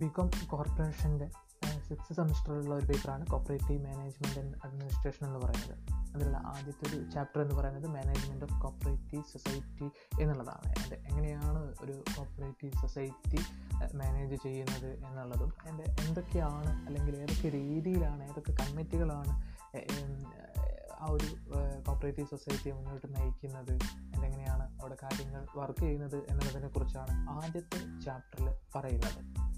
BCom കോർപ്പറേഷന്റെ six സെമിസ്റ്ററിലുള്ള ഒരു പേപ്പറാണ് കോപ്പറേറ്റീവ് മാനേജ്മെന്റ് ആൻഡ് അഡ്മിനിസ്ട്രേഷൻ എന്ന് പറയുന്നത്. അതിലുള്ള ആദ്യത്തെ ഒരു ചാപ്റ്റർ എന്ന് പറയുന്നത് മാനേജ്മെന്റ് ഓഫ് കോപ്പറേറ്റീവ് സൊസൈറ്റി എന്നുള്ളതാണ്. എന്റെ എങ്ങനെയാണ് ഒരു കോപ്പറേറ്റീവ് സൊസൈറ്റി മാനേജ് ചെയ്യുന്നത് എന്നുള്ളതും എന്റെ എന്തൊക്കെയാണ് അല്ലെങ്കിൽ ഏതൊക്കെ രീതിയിലാണ് ഏതൊക്കെ കമ്മിറ്റികളാണ് ആ ഒരു കോപ്പറേറ്റീവ് സൊസൈറ്റിയെ മുന്നോട്ട് നയിക്കുന്നത് എന്തെങ്ങനെയാണ് അവിടെ കാര്യങ്ങൾ വർക്ക് ചെയ്യുന്നത് എന്നുള്ളതിനെ കുറിച്ചാണ് ആദ്യത്തെ ചാപ്റ്ററിൽ പറയുന്നത്.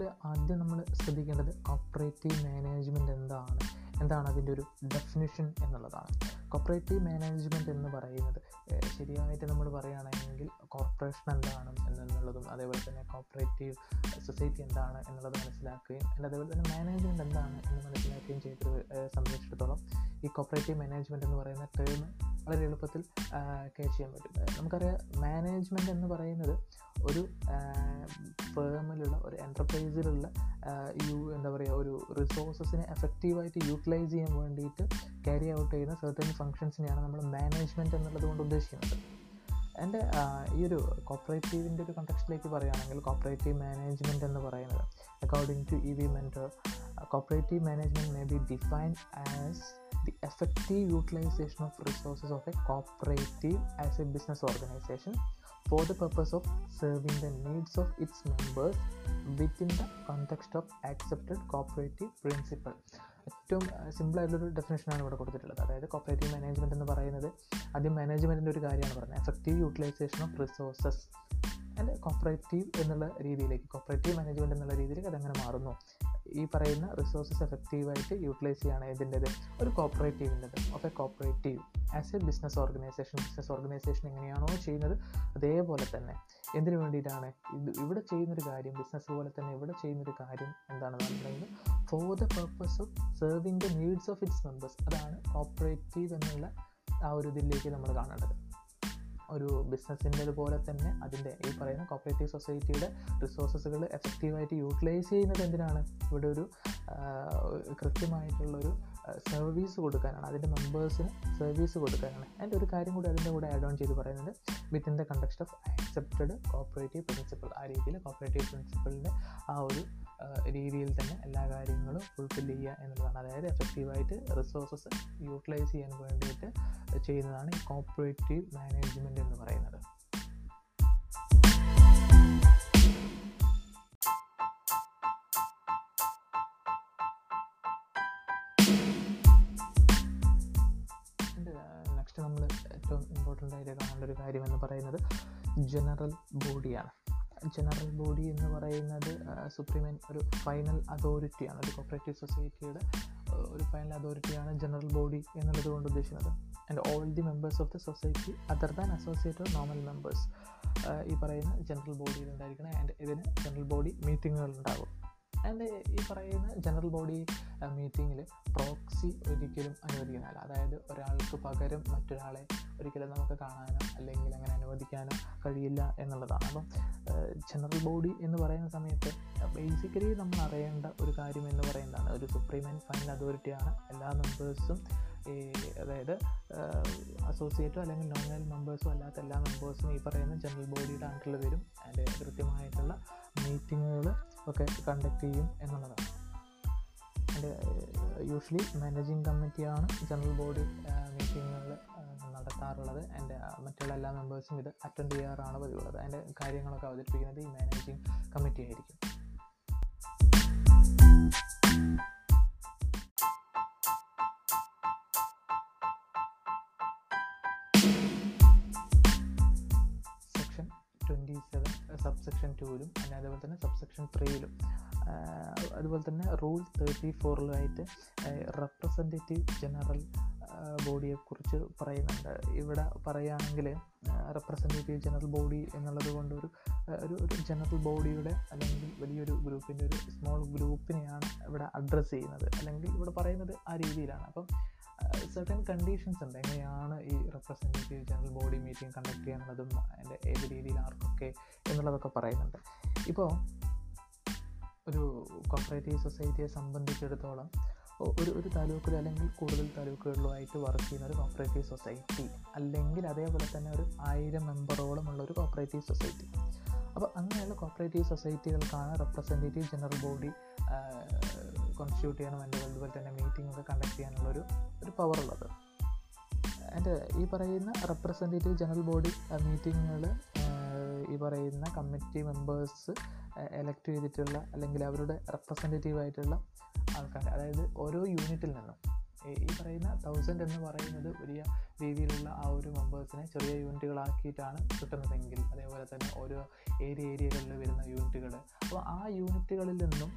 ചാപ്റ്ററിൽ ആദ്യം നമ്മൾ ശ്രദ്ധിക്കേണ്ടത് കോപ്പറേറ്റീവ് മാനേജ്മെന്റ് എന്താണ്? എന്താണ് അതിന്റെ ഒരു ഡെഫിനിഷൻ എന്നുള്ളതാണ്. കോപ്പറേറ്റീവ് മാനേജ്മെന്റ് എന്ന് പറയുന്നത് ശരിയായിട്ട് നമ്മൾ പറയുകയാണെങ്കിൽ കോർപ്പറേഷൻ എന്താണ് എന്നുള്ളതും അതേപോലെ തന്നെ കോപ്പറേറ്റീവ് സൊസൈറ്റി എന്താണ് എന്നുള്ളത് മനസ്സിലാക്കുകയും അല്ല അതേപോലെ തന്നെ മാനേജ്മെന്റ് എന്താണ് എന്ന് മനസ്സിലാക്കുകയും ചെയ്തത് സംബന്ധിച്ചിടത്തോളം ഈ കോപ്പറേറ്റീവ് മാനേജ്മെന്റ് എന്ന് പറയുന്ന ടേം വളരെ എളുപ്പത്തിൽ ക്യാച്ച് ചെയ്യാൻ പറ്റും. നമുക്കറിയാം മാനേജ്മെന്റ് എന്ന് പറയുന്നത് ഒരു ഫേമിലുള്ള ഒരു എന്റർപ്രൈസിലുള്ള യു എന്താ പറയുക ഒരു റിസോഴ്സസിനെ എഫക്റ്റീവായിട്ട് യൂട്ടിലൈസ് ചെയ്യാൻ വേണ്ടിയിട്ട് ക്യാരി ഔട്ട് ചെയ്യുന്ന സെർട്ടൻ ഫങ്ഷൻസിനെയാണ് നമ്മൾ മാനേജ്മെന്റ് എന്നുള്ളത് കൊണ്ട് ഉദ്ദേശിക്കുന്നത്. എന്റെ ഈ ഒരു കോപ്പറേറ്റീവിന്റെ ഒരു കണ്ടക്സ്റ്റിലേക്ക് പറയുകയാണെങ്കിൽ കോപ്പറേറ്റീവ് മാനേജ്മെന്റ് എന്ന് പറയുന്നത് according to E V Mentor cooperative management may be defined as the effective utilization of resources of a cooperative as a business organization for the purpose of serving the needs of its members within the context of accepted cooperative principle. ഏറ്റവും സിമ്പിളായിട്ടുള്ളൊരു ഡെഫിനേഷനാണ് ഇവിടെ കൊടുത്തിട്ടുള്ളത്. അതായത് cooperative management എന്ന് പറയുന്നത് ആദ്യം മാനേജ്മെന്റിന്റെ ഒരു കാര്യമാണ് പറയുന്നത് effective utilisation of resources and cooperative എന്നുള്ള രീതിയിലേക്ക് കോപ്പറേറ്റീവ് മാനേജ്മെന്റ് എന്നുള്ള രീതിയിലേക്ക് അതെങ്ങനെ മാറുന്നു. ഈ പറയുന്ന റിസോഴ്സസ് എഫക്റ്റീവായിട്ട് യൂട്ടിലൈസ് ചെയ്യാണ് ഇതിന്റെത്. ഒരു കോപ്പറേറ്റീവിന്റെത് of a cooperative as a business organisation business organisation എങ്ങനെയാണോ ചെയ്യുന്നത് അതേപോലെ തന്നെ. എന്തിനു വേണ്ടിയിട്ടാണ്? ഇത് ഇവിടെ ചെയ്യുന്നൊരു കാര്യം ബിസിനസ് പോലെ തന്നെ ഇവിടെ ചെയ്യുന്നൊരു കാര്യം എന്താണെന്ന് പറഞ്ഞിട്ടുണ്ടെങ്കിൽ for the purpose of serving the needs of its members അതാണ് കോപ്പറേറ്റീവ് എന്നുള്ള ആ ഒരു ഇതിലേക്ക് നമ്മൾ കാണേണ്ടത്. ഒരു ബിസിനസ്സിന്റെ പോലെ തന്നെ അതിന്റെ ഈ പറയുന്ന കോപ്പറേറ്റീവ് സൊസൈറ്റിയുടെ റിസോഴ്സസുകൾ എഫക്റ്റീവായിട്ട് യൂട്ടിലൈസ് ചെയ്യുന്നത് എന്തിനാണ്? ഇവിടെ ഒരു കൃത്യമായിട്ടുള്ളൊരു സർവീസ് കൊടുക്കാനാണ്. അതിന്റെ മെമ്പേഴ്സിന് സർവീസ് കൊടുക്കാനാണ്. അതിന്റെ ഒരു കാര്യം കൂടി അതിന്റെ കൂടെ ആഡ് ഓൺ ചെയ്ത് പറയുന്നത് within the context of accepted cooperative principle ആ രീതിയിൽ കോപ്പറേറ്റീവ് പ്രിൻസിപ്പിളിന്റെ ആ ഒരു രീതിയിൽ തന്നെ എല്ലാ കാര്യങ്ങളും ഫുൾഫിൽ ചെയ്യുക എന്നുള്ളതാണ്. അതായത് എഫക്റ്റീവായിട്ട് റിസോഴ്സസ് യൂട്ടിലൈസ് ചെയ്യാൻ വേണ്ടിയിട്ട് ചെയ്യുന്നതാണ് ഈ കോപ്പറേറ്റീവ് മാനേജ്മെന്റ് എന്ന് പറയുന്നത്. നെക്സ്റ്റ് നമ്മൾ ഏറ്റവും ഇമ്പോർട്ടന്റ് ആയിട്ട് കാണേണ്ട ഒരു കാര്യം എന്ന് പറയുന്നത് ജനറൽ ബോഡിയാണ് ജനറൽ ബോഡി എന്ന് പറയുന്നത് സുപ്രീം ഒരു ഫൈനൽ അതോറിറ്റിയാണ് ഒരു കോപ്പറേറ്റീവ് സൊസൈറ്റിയുടെ ഒരു ഫൈനൽ അതോറിറ്റിയാണ് ജനറൽ ബോഡി എന്നുള്ളത് കൊണ്ട് ഉദ്ദേശിക്കുന്നത്. And all the members of the society other than associate normal members ഈ പറയുന്ന ജനറൽ ബോഡിയിൽ ഉണ്ടായിരിക്കണം. ആൻഡ് ഇതിന് ജനറൽ ബോഡി മീറ്റിങ്ങുകൾ ഉണ്ടാകും. ആൻഡ് ഈ പറയുന്ന ജനറൽ ബോഡി മീറ്റിങ്ങിൽ പ്രോക്സി ഒരിക്കലും അനുവദിക്കുന്നില്ല. അതായത് ഒരാൾക്ക് പകരം മറ്റൊരാളെ ഒരിക്കലും നമുക്ക് കാണാനോ അല്ലെങ്കിൽ അങ്ങനെ അനുവദിക്കാനോ കഴിയില്ല എന്നുള്ളതാണ്. അപ്പം ജനറൽ ബോഡി എന്ന് പറയുന്ന സമയത്ത് ബേസിക്കലി നമ്മൾ അറിയേണ്ട ഒരു കാര്യം എന്ന് പറയുന്നതാണ്. ഒരു സുപ്രീം ആൻഡ് ഫൈനൽ അതോറിറ്റിയാണ് എല്ലാ മെമ്പേഴ്സും ഈ അതായത് അസോസിയേറ്റോ അല്ലെങ്കിൽ നോമിനൽ മെമ്പേഴ്സോ അല്ലാത്ത എല്ലാ മെമ്പേഴ്സും ഈ പറയുന്ന ജനറൽ ബോഡിയുടെ അണ്ടറിൽ വരും. അതിന്റെ കൃത്യമായിട്ടുള്ള മീറ്റിങ്ങുകൾ ഒക്കെ കണ്ടക്ട് ചെയ്യും എന്നുള്ളതാണ്. അതിന്റെ യൂഷ്വലി മാനേജിങ് കമ്മിറ്റിയാണ് ജനറൽ ബോഡി മീറ്റിങ്ങുകൾ നടത്താറുള്ളത്. എന്റെ മറ്റുള്ള എല്ലാ മെമ്പേഴ്സും ഇത് അറ്റൻഡ് ചെയ്യാറാണ് പതിവുള്ളത്. അതിന്റെ കാര്യങ്ങളൊക്കെ അവതരിപ്പിക്കുന്നത് ഈ മാനേജിങ് കമ്മിറ്റി ആയിരിക്കും. ടൂവിലും പിന്നെ അതേപോലെ തന്നെ സബ് സെക്ഷൻ ത്രീയിലും അതുപോലെ തന്നെ റൂൾ തേർട്ടി ഫോറിലുമായിട്ട് റെപ്രസെന്റേറ്റീവ് ജനറൽ ബോഡിയെക്കുറിച്ച് പറയുന്നുണ്ട്. ഇവിടെ പറയുകയാണെങ്കിൽ റെപ്രസെന്റേറ്റീവ് ജനറൽ ബോഡി എന്നുള്ളത് കൊണ്ട് ഒരു ഒരു ഒരു ജനറൽ ബോഡിയുടെ അല്ലെങ്കിൽ വലിയൊരു ഗ്രൂപ്പിന്റെ ഒരു സ്മോൾ ഗ്രൂപ്പിനെയാണ് ഇവിടെ അഡ്രസ്സ് ചെയ്യുന്നത്. അല്ലെങ്കിൽ ഇവിടെ പറയുന്നത് ആ രീതിയിലാണ്. അപ്പം സെർട്ടൻ കണ്ടീഷൻസ് ഉണ്ട്. എങ്ങനെയാണ് ഈ representative general body meeting conduct ചെയ്യാനുള്ളതും അതിന്റെ ഏത് രീതിയിൽ ആർക്കൊക്കെ എന്നുള്ളതൊക്കെ പറയുന്നുണ്ട്. ഇപ്പോൾ ഒരു കോപ്പറേറ്റീവ് സൊസൈറ്റിയെ സംബന്ധിച്ചിടത്തോളം ഒരു ഒരു താലൂക്കിൽ അല്ലെങ്കിൽ കൂടുതൽ താലൂക്കുകളിലുമായിട്ട് വർക്ക് ചെയ്യുന്ന ഒരു കോപ്പറേറ്റീവ് സൊസൈറ്റി അല്ലെങ്കിൽ അതേപോലെ തന്നെ ഒരു ആയിരം മെമ്പറോളം ഉള്ള ഒരു കോപ്പറേറ്റീവ് സൊസൈറ്റി അപ്പോൾ അങ്ങനെയുള്ള കോപ്പറേറ്റീവ് സൊസൈറ്റികൾക്കാണ് റെപ്രസെന്റേറ്റീവ് ജനറൽ ബോഡി കോൺസ്റ്റിറ്റ്യൂട്ട് ചെയ്യണം അല്ലെങ്കിൽ അതുപോലെ തന്നെ മീറ്റിംഗ് ഒക്കെ കണ്ടക്ട് ചെയ്യാനുള്ളൊരു ഒരു പവർ ഉള്ളത്. ആൻഡ് ഈ പറയുന്ന റെപ്രസെന്റേറ്റീവ് ജനറൽ ബോഡി മീറ്റിങ്ങുകൾ ഈ പറയുന്ന കമ്മിറ്റി മെമ്പേഴ്സ് എലക്ട് ചെയ്തിട്ടുള്ള അല്ലെങ്കിൽ അവരുടെ റെപ്രസെന്റേറ്റീവ് ആയിട്ടുള്ള ആൾക്കാർ അതായത് ഓരോ യൂണിറ്റിൽ നിന്നും ഈ പറയുന്ന തൗസൻഡ് എന്ന് പറയുന്നത് വലിയ രീതിയിലുള്ള ആ ഒരു മെമ്പേഴ്സിനെ ചെറിയ യൂണിറ്റുകളാക്കിയിട്ടാണ് കിട്ടുന്നതെങ്കിൽ അതേപോലെ തന്നെ ഓരോ ഏരിയ ഏരിയകളിൽ വരുന്ന യൂണിറ്റുകൾ അപ്പോൾ ആ യൂണിറ്റുകളിൽ നിന്നും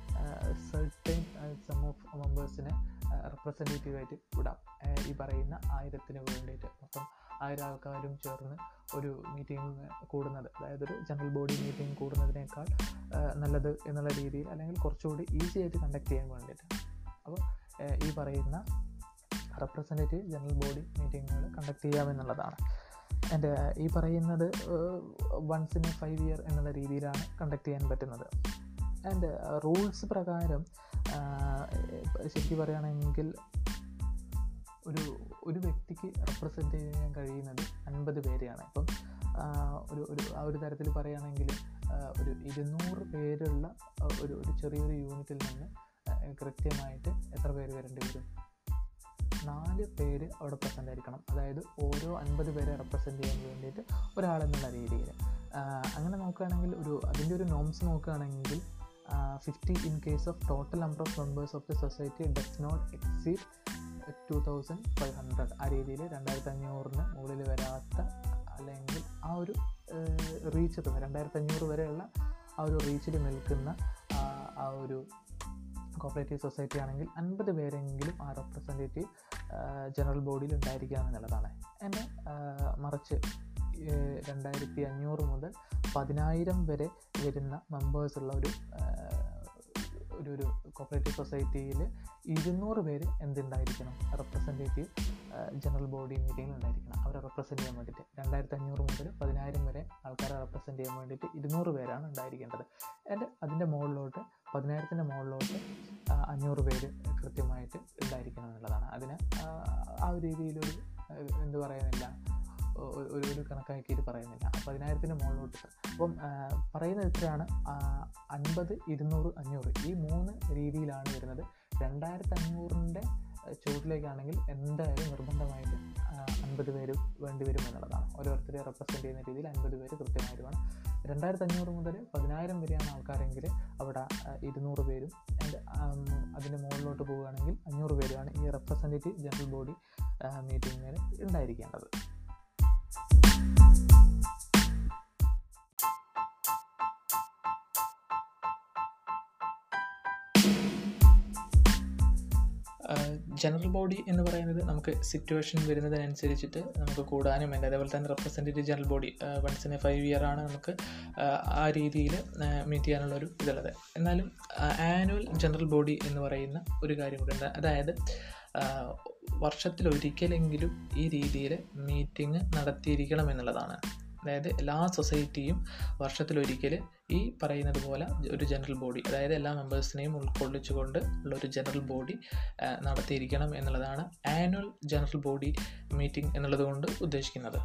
സെർട്ടൈൻ സം ഓഫ് മെമ്പേഴ്സിനെ റെപ്രസെന്റേറ്റീവായിട്ട് വിടാം. ഈ പറയുന്ന ആയിരത്തിന് വേണ്ടിയിട്ട്. മൊത്തം ആയിരം ആൾക്കാരും ചേർന്ന് ഒരു മീറ്റിംഗ് കൂടുന്നത്. അതായത് ഒരു ജനറൽ ബോഡി മീറ്റിംഗ് കൂടുന്നതിനേക്കാൾ നല്ലത് എന്നുള്ള രീതിയിൽ അല്ലെങ്കിൽ കുറച്ചുകൂടി ഈസി ആയിട്ട് കണ്ടക്ട് ചെയ്യാൻ വേണ്ടിയിട്ട്. അപ്പോൾ ഈ പറയുന്ന റെപ്രസെന്റേറ്റീവ് ജനറൽ ബോഡി മീറ്റിങ്ങുകൾ കണ്ടക്ട് ചെയ്യാമെന്നുള്ളതാണ് എന്റെ ഈ പറയുന്നത് വൺസ് ഇൻ ഫൈവ് ഇയർ എന്നുള്ള രീതിയിലാണ് കണ്ടക്ട് ചെയ്യാൻ പറ്റുന്നത്. ആൻഡ് റൂൾസ് പ്രകാരം ശരിക്കും പറയുകയാണെങ്കിൽ ഒരു ഒരു വ്യക്തിക്ക് റെപ്രസെന്റ് ചെയ്യാൻ കഴിയുന്നത് അൻപത് പേരെയാണ്. ഇപ്പം ഒരു ഒരു ആ ഒരു തരത്തിൽ പറയുകയാണെങ്കിൽ ഒരു ഇരുന്നൂറ് പേരുള്ള ഒരു ഒരു ചെറിയൊരു യൂണിറ്റിൽ നിന്ന് കൃത്യമായിട്ട് എത്ര പേര് വരേണ്ടി വരും? നാല് പേര് അവിടെ പ്രസന്റ് ആയിരിക്കണം. അതായത് ഓരോ അൻപത് പേരെ റെപ്രസെന്റ് ചെയ്യാൻ വേണ്ടിയിട്ട് ഒരാളെന്നുള്ള രീതിയിൽ. അങ്ങനെ നോക്കുകയാണെങ്കിൽ ഒരു അതിന്റെ ഒരു നോംസ് നോക്കുകയാണെങ്കിൽ fifty in case of total number of members of the society does not exceed two thousand five hundred ആ രീതിയിൽ രണ്ടായിരത്തി അഞ്ഞൂറിന് മുകളിൽ വരാത്ത അല്ലെങ്കിൽ ആ ഒരു റീച്ച് രണ്ടായിരത്തി അഞ്ഞൂറ് വരെയുള്ള ആ ഒരു റീച്ചിൽ നിൽക്കുന്ന ആ ഒരു കോപ്പറേറ്റീവ് സൊസൈറ്റി ആണെങ്കിൽ അൻപത് പേരെങ്കിലും ആ റെപ്രസെന്റേറ്റീവ് ജനറൽ ബോഡിയിൽ ഉണ്ടായിരിക്കുക എന്നുള്ളതാണ്. എന്നെ മറിച്ച് രണ്ടായിരത്തി അഞ്ഞൂറ് മുതൽ പതിനായിരം വരെ വരുന്ന മെമ്പേഴ്സുള്ള ഒരു ഒരു ഒരു കോപ്പറേറ്റീവ് സൊസൈറ്റിയിൽ ഇരുന്നൂറ് പേര് എന്തുണ്ടായിരിക്കണം? റെപ്രസെന്റേറ്റീവ് ജനറൽ ബോഡി മീറ്റിംഗിൽ ഉണ്ടായിരിക്കണം. അവരെ റെപ്രസെന്റ് ചെയ്യാൻ വേണ്ടിയിട്ട്. രണ്ടായിരത്തി അഞ്ഞൂറ് മുതൽ പതിനായിരം വരെ ആൾക്കാരെ റെപ്രസെന്റ് ചെയ്യാൻ വേണ്ടിയിട്ട് ഇരുന്നൂറ് പേരാണ് ഉണ്ടായിരിക്കേണ്ടത്. എന്റെ അതിന്റെ മുകളിലോട്ട് പതിനായിരത്തിന്റെ മുകളിലോട്ട് അഞ്ഞൂറ് പേര് കൃത്യമായിട്ട് ഉണ്ടായിരിക്കണം എന്നുള്ളതാണ്. അതിന് ആ, ഒരു രീതിയിലൊരു എന്ത് പറയുന്നില്ല ഒരു ഒരു കണക്കാക്കിയിട്ട് പറയുന്നില്ല. പതിനായിരത്തിന് മുകളിലോട്ട് അപ്പം പറയുന്നത് എത്രയാണ് ആ, അൻപത് ഇരുന്നൂറ് അഞ്ഞൂറ് ഈ മൂന്ന് രീതിയിലാണ് വരുന്നത്. രണ്ടായിരത്തി അഞ്ഞൂറിന്റെ ചുവട്ടിലേക്കാണെങ്കിൽ എന്തായാലും നിർബന്ധമായിട്ട് അൻപത് പേര് വേണ്ടി വരും എന്നുള്ളതാണ്. ഓരോരുത്തരെ റെപ്രസെന്റ് ചെയ്യുന്ന രീതിയിൽ അൻപത് പേര് കൃത്യമായിട്ട് വേണം. രണ്ടായിരത്തി അഞ്ഞൂറ് മുതൽ പതിനായിരം വരെയാണ് ആൾക്കാരെങ്കിൽ അവിടെ ഇരുന്നൂറ് പേരും. ആൻഡ് അതിന്റെ മുകളിലോട്ട് പോവുകയാണെങ്കിൽ അഞ്ഞൂറ് പേരുമാണ് ഈ റെപ്രസെന്റേറ്റീവ് ജനറൽ ബോഡി മീറ്റിങ്ങിൽ ഉണ്ടായിരിക്കേണ്ടത്. ജനറൽ ബോഡി എന്ന് പറയുന്നത് നമുക്ക് സിറ്റുവേഷൻ വരുന്നതിനനുസരിച്ചിട്ട് നമുക്ക് കൂടാനും വേണ്ട അതേപോലെ തന്നെ representative general body once in a five year ആണ് നമുക്ക് ആ, രീതിയിൽ മീറ്റ് ചെയ്യാനുള്ള ഒരു ഇതുള്ളത്. എന്നാലും ആനുവൽ ജനറൽ ബോഡി എന്ന് പറയുന്ന ഒരു കാര്യം കൂടെ ഉണ്ട്. അതായത് വർഷത്തിലൊരിക്കലെങ്കിലും ഈ രീതിയിൽ മീറ്റിംഗ് നടത്തിയിരിക്കണം എന്നുള്ളതാണ്. അതായത് എല്ലാ സൊസൈറ്റിയും വർഷത്തിലൊരിക്കൽ ഈ പറയുന്നത് പോലെ ഒരു ജനറൽ ബോഡി അതായത് എല്ലാ മെമ്പേഴ്സിനെയും ഉൾക്കൊള്ളിച്ചുകൊണ്ട് ഉള്ള ഒരു ജനറൽ ബോഡി നടത്തിയിരിക്കണം എന്നുള്ളതാണ് ആനുവൽ ജനറൽ ബോഡി മീറ്റിംഗ് എന്നുള്ളത് കൊണ്ട് ഉദ്ദേശിക്കുന്നത്.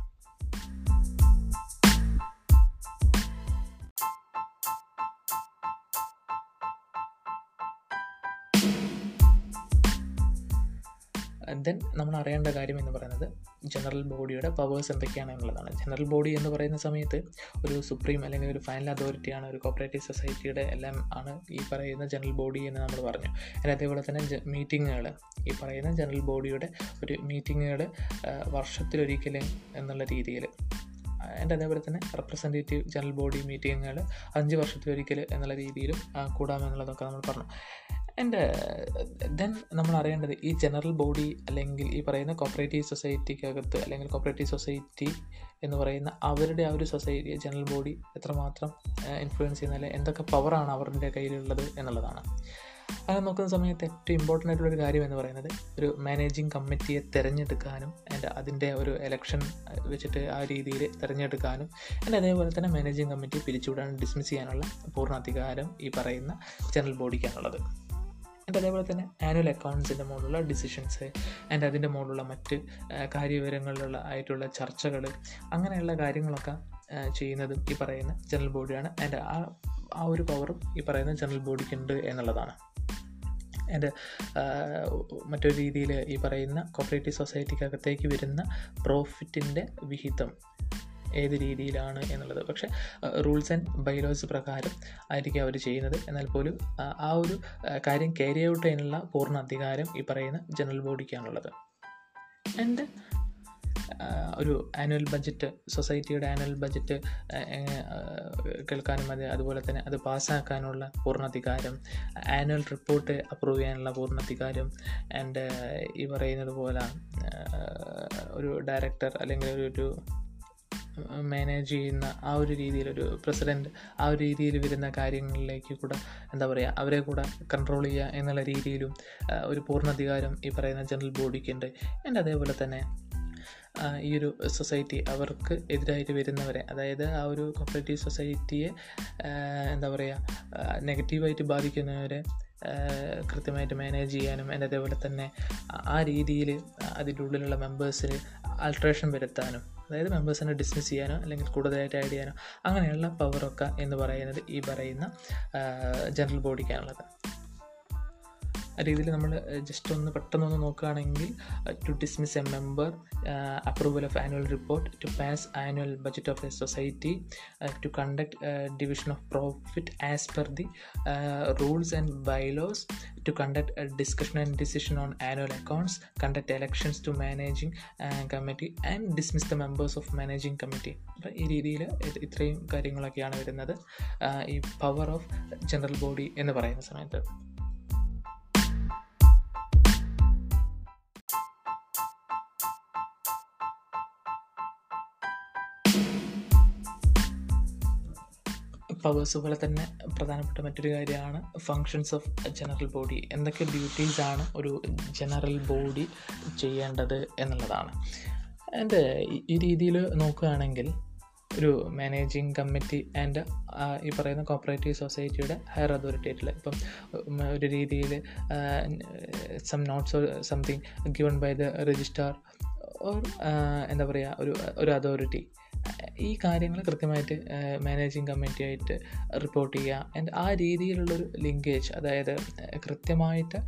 ദെൻ നമ്മൾ അറിയേണ്ട കാര്യം എന്ന് പറയുന്നത് ജനറൽ ബോഡിയുടെ പവേഴ്സ് എന്തൊക്കെയാണ് എന്നുള്ളതാണ്. ജനറൽ ബോഡി എന്ന് പറയുന്ന സമയത്ത് ഒരു സുപ്രീം അല്ലെങ്കിൽ ഒരു ഫൈനൽ അതോറിറ്റിയാണ് ഒരു കോപ്പറേറ്റീവ് സൊസൈറ്റിയുടെ എല്ലാം ആണ് ഈ പറയുന്ന ജനറൽ ബോഡി എന്ന് നമ്മൾ പറഞ്ഞു. അതിന് അതേപോലെ തന്നെ മീറ്റിങ്ങുകൾ ഈ പറയുന്ന ജനറൽ ബോഡിയുടെ ഒരു മീറ്റിങ്ങുകൾ വർഷത്തിലൊരിക്കലും എന്നുള്ള രീതിയിൽ ആൻഡ് അതേപോലെ തന്നെ റെപ്രസെന്റേറ്റീവ് ജനറൽ ബോഡി മീറ്റിങ്ങുകൾ അഞ്ച് വർഷത്തിൽ ഒരിക്കൽ എന്നുള്ള രീതിയിലും കൂടാമെന്നുള്ളതൊക്കെ നമ്മൾ പറഞ്ഞു. ആൻഡ് ദെൻ നമ്മൾ അറിയേണ്ടത് ഈ ജനറൽ ബോഡി അല്ലെങ്കിൽ ഈ പറയുന്ന കോപ്പറേറ്റീവ് സൊസൈറ്റിക്കകത്ത് അല്ലെങ്കിൽ കോപ്പറേറ്റീവ് സൊസൈറ്റി എന്ന് പറയുന്ന അവരുടെ ആ ഒരു സൊസൈറ്റി ജനറൽ ബോഡി എത്രമാത്രം ഇൻഫ്ലുവൻസ് ചെയ്യുന്ന അല്ലെങ്കിൽ എന്തൊക്കെ പവറാണ് അവരുടെ കയ്യിലുള്ളത് എന്നുള്ളതാണ്. അങ്ങനെ നോക്കുന്ന സമയത്ത് ഏറ്റവും ഇമ്പോർട്ടന്റ് ആയിട്ടുള്ള ഒരു കാര്യം എന്ന് പറയുന്നത് ഒരു മാനേജിങ് കമ്മിറ്റിയെ തിരഞ്ഞെടുക്കാനും ആൻഡ് അതിന്റെ ഒരു എലക്ഷൻ വെച്ചിട്ട് ആ രീതിയിൽ തിരഞ്ഞെടുക്കാനും ആൻഡ് അതേപോലെ തന്നെ മാനേജിങ് കമ്മിറ്റി പിരിച്ചുവിടാനും ഡിസ്മിസ് ചെയ്യാനുള്ള പൂർണ അധികാരം ഈ പറയുന്ന ജനറൽ ബോഡിക്കാണുള്ളത് ആൻഡ് അതേപോലെ തന്നെ ആനുവൽ അക്കൗണ്ട്സിന്റെ മുകളിലുള്ള ഡിസിഷൻസ് ആൻഡ് അതിന്റെ മുകളിലുള്ള മറ്റ് കാര്യവിവരങ്ങളിലുള്ള ആയിട്ടുള്ള ചർച്ചകൾ അങ്ങനെയുള്ള കാര്യങ്ങളൊക്കെ ചെയ്യുന്നതും ഈ പറയുന്ന ജനറൽ ബോഡിയാണ് ആൻഡ് ആ ആ ഒരു പവറും ഈ പറയുന്ന ജനറൽ ബോഡിക്കുണ്ട് എന്നുള്ളതാണ്. എന്റെ മറ്റൊരു രീതിയിൽ ഈ പറയുന്ന കോപ്പറേറ്റീവ് സൊസൈറ്റിക്കകത്തേക്ക് വരുന്ന പ്രോഫിറ്റിന്റെ വിഹിതം ഏത് രീതിയിലാണ് എന്നുള്ളത്. പക്ഷേ റൂൾസ് ആൻഡ് ബൈലോസ് പ്രകാരം ആയിരിക്കും അവർ ചെയ്യുന്നത്. എന്നാൽ പോലും ആ, ഒരു കാര്യം ക്യാരി ഔട്ട് ചെയ്യാനുള്ള പൂർണ അധികാരം ഈ പറയുന്ന ജനറൽ ബോഡിക്കാണുള്ളത് ആൻഡ് ഒരു ആനുവൽ ബഡ്ജറ്റ് സൊസൈറ്റിയുടെ ആനുവൽ ബഡ്ജറ്റ് കേൾക്കാനും അത് അതുപോലെ തന്നെ അത് പാസ്സാക്കാനുള്ള പൂർണാധികാരം ആനുവൽ റിപ്പോർട്ട് അപ്രൂവ് ചെയ്യാനുള്ള പൂർണാധികാരം ആൻഡ് ഈ പറയുന്നത് പോലെ ഒരു ഡയറക്ടർ അല്ലെങ്കിൽ ഒരു മാനേജ് ചെയ്യുന്ന ആ ഒരു രീതിയിലൊരു പ്രസിഡന്റ് ആ ഒരു രീതിയിൽ വരുന്ന കാര്യങ്ങളിലേക്ക് കൂടെ എന്താ പറയുക അവരെ കൂടെ കൺട്രോൾ ചെയ്യുക എന്നുള്ള രീതിയിലും ഒരു പൂർണാധികാരം ഈ പറയുന്ന ജനറൽ ബോഡിക്കുണ്ട് ആൻഡ് അതേപോലെ തന്നെ ഈ ഒരു സൊസൈറ്റി അവർക്ക് എതിരായിട്ട് വരുന്നവരെ. അതായത് ആ ഒരു കോപ്പറേറ്റീവ് സൊസൈറ്റിയെ എന്താ പറയുക നെഗറ്റീവായിട്ട് ബാധിക്കുന്നവരെ കൃത്യമായിട്ട് മാനേജ് ചെയ്യാനും എന്റെ അതേപോലെ തന്നെ ആ- ആ രീതിയിൽ അതിന്റെ ഉള്ളിലുള്ള മെമ്പേഴ്സിൽ ആൾട്രേഷൻ വരുത്താനും അതായത് മെമ്പേഴ്സിനെ ഡിസ്മിസ് ചെയ്യാനോ അല്ലെങ്കിൽ കൂടുതലായിട്ട് ആഡ് ചെയ്യാനോ അങ്ങനെയുള്ള പവറൊക്കെ എന്ന് പറയുന്നത് ഈ പറയുന്ന ജനറൽ ബോഡിക്കാണുള്ളത് ആ രീതിയിൽ നമ്മൾ ജസ്റ്റ് ഒന്ന് പെട്ടെന്നൊന്ന് നോക്കുകയാണെങ്കിൽ to dismiss a member approval of annual report to pass annual budget of a society to conduct division of profit as per the rules and bylaws to conduct discussion and decision on annual accounts conduct elections to managing committee and dismiss the members of managing committee അപ്പോൾ ഈ രീതിയിൽ ഇത്രയും കാര്യങ്ങളൊക്കെയാണ് വരുന്നത്. ഈ power of general body എന്ന് പറയുന്ന സമയത്ത്. പവേഴ്സ് പോലെ തന്നെ പ്രധാനപ്പെട്ട മറ്റൊരു കാര്യമാണ് ഫങ്ഷൻസ് ഓഫ് ജനറൽ ബോഡി എന്തൊക്കെ ഡ്യൂട്ടീസാണ് ഒരു ജനറൽ ബോഡി ചെയ്യേണ്ടത് എന്നുള്ളതാണ്. എന്റെ ഈ രീതിയിൽ നോക്കുകയാണെങ്കിൽ ഒരു മാനേജിങ് കമ്മിറ്റി ആൻഡ് ഈ പറയുന്ന കോപ്പറേറ്റീവ് സൊസൈറ്റിയുടെ ഹയർ അതോറിറ്റി ആയിട്ടുള്ള ഇപ്പം ഒരു രീതിയിൽ some notes something given by the registrar or എന്താ പറയുക ഒരു ഒരു അതോറിറ്റി ഈ കാര്യങ്ങൾ കൃത്യമായിട്ട് മാനേജിങ് കമ്മിറ്റി ആയിട്ട് റിപ്പോർട്ട് ചെയ്യുക. ആൻഡ് ആ രീതിയിലുള്ളൊരു ലിങ്കേജ് അതായത് കൃത്യമായിട്ട്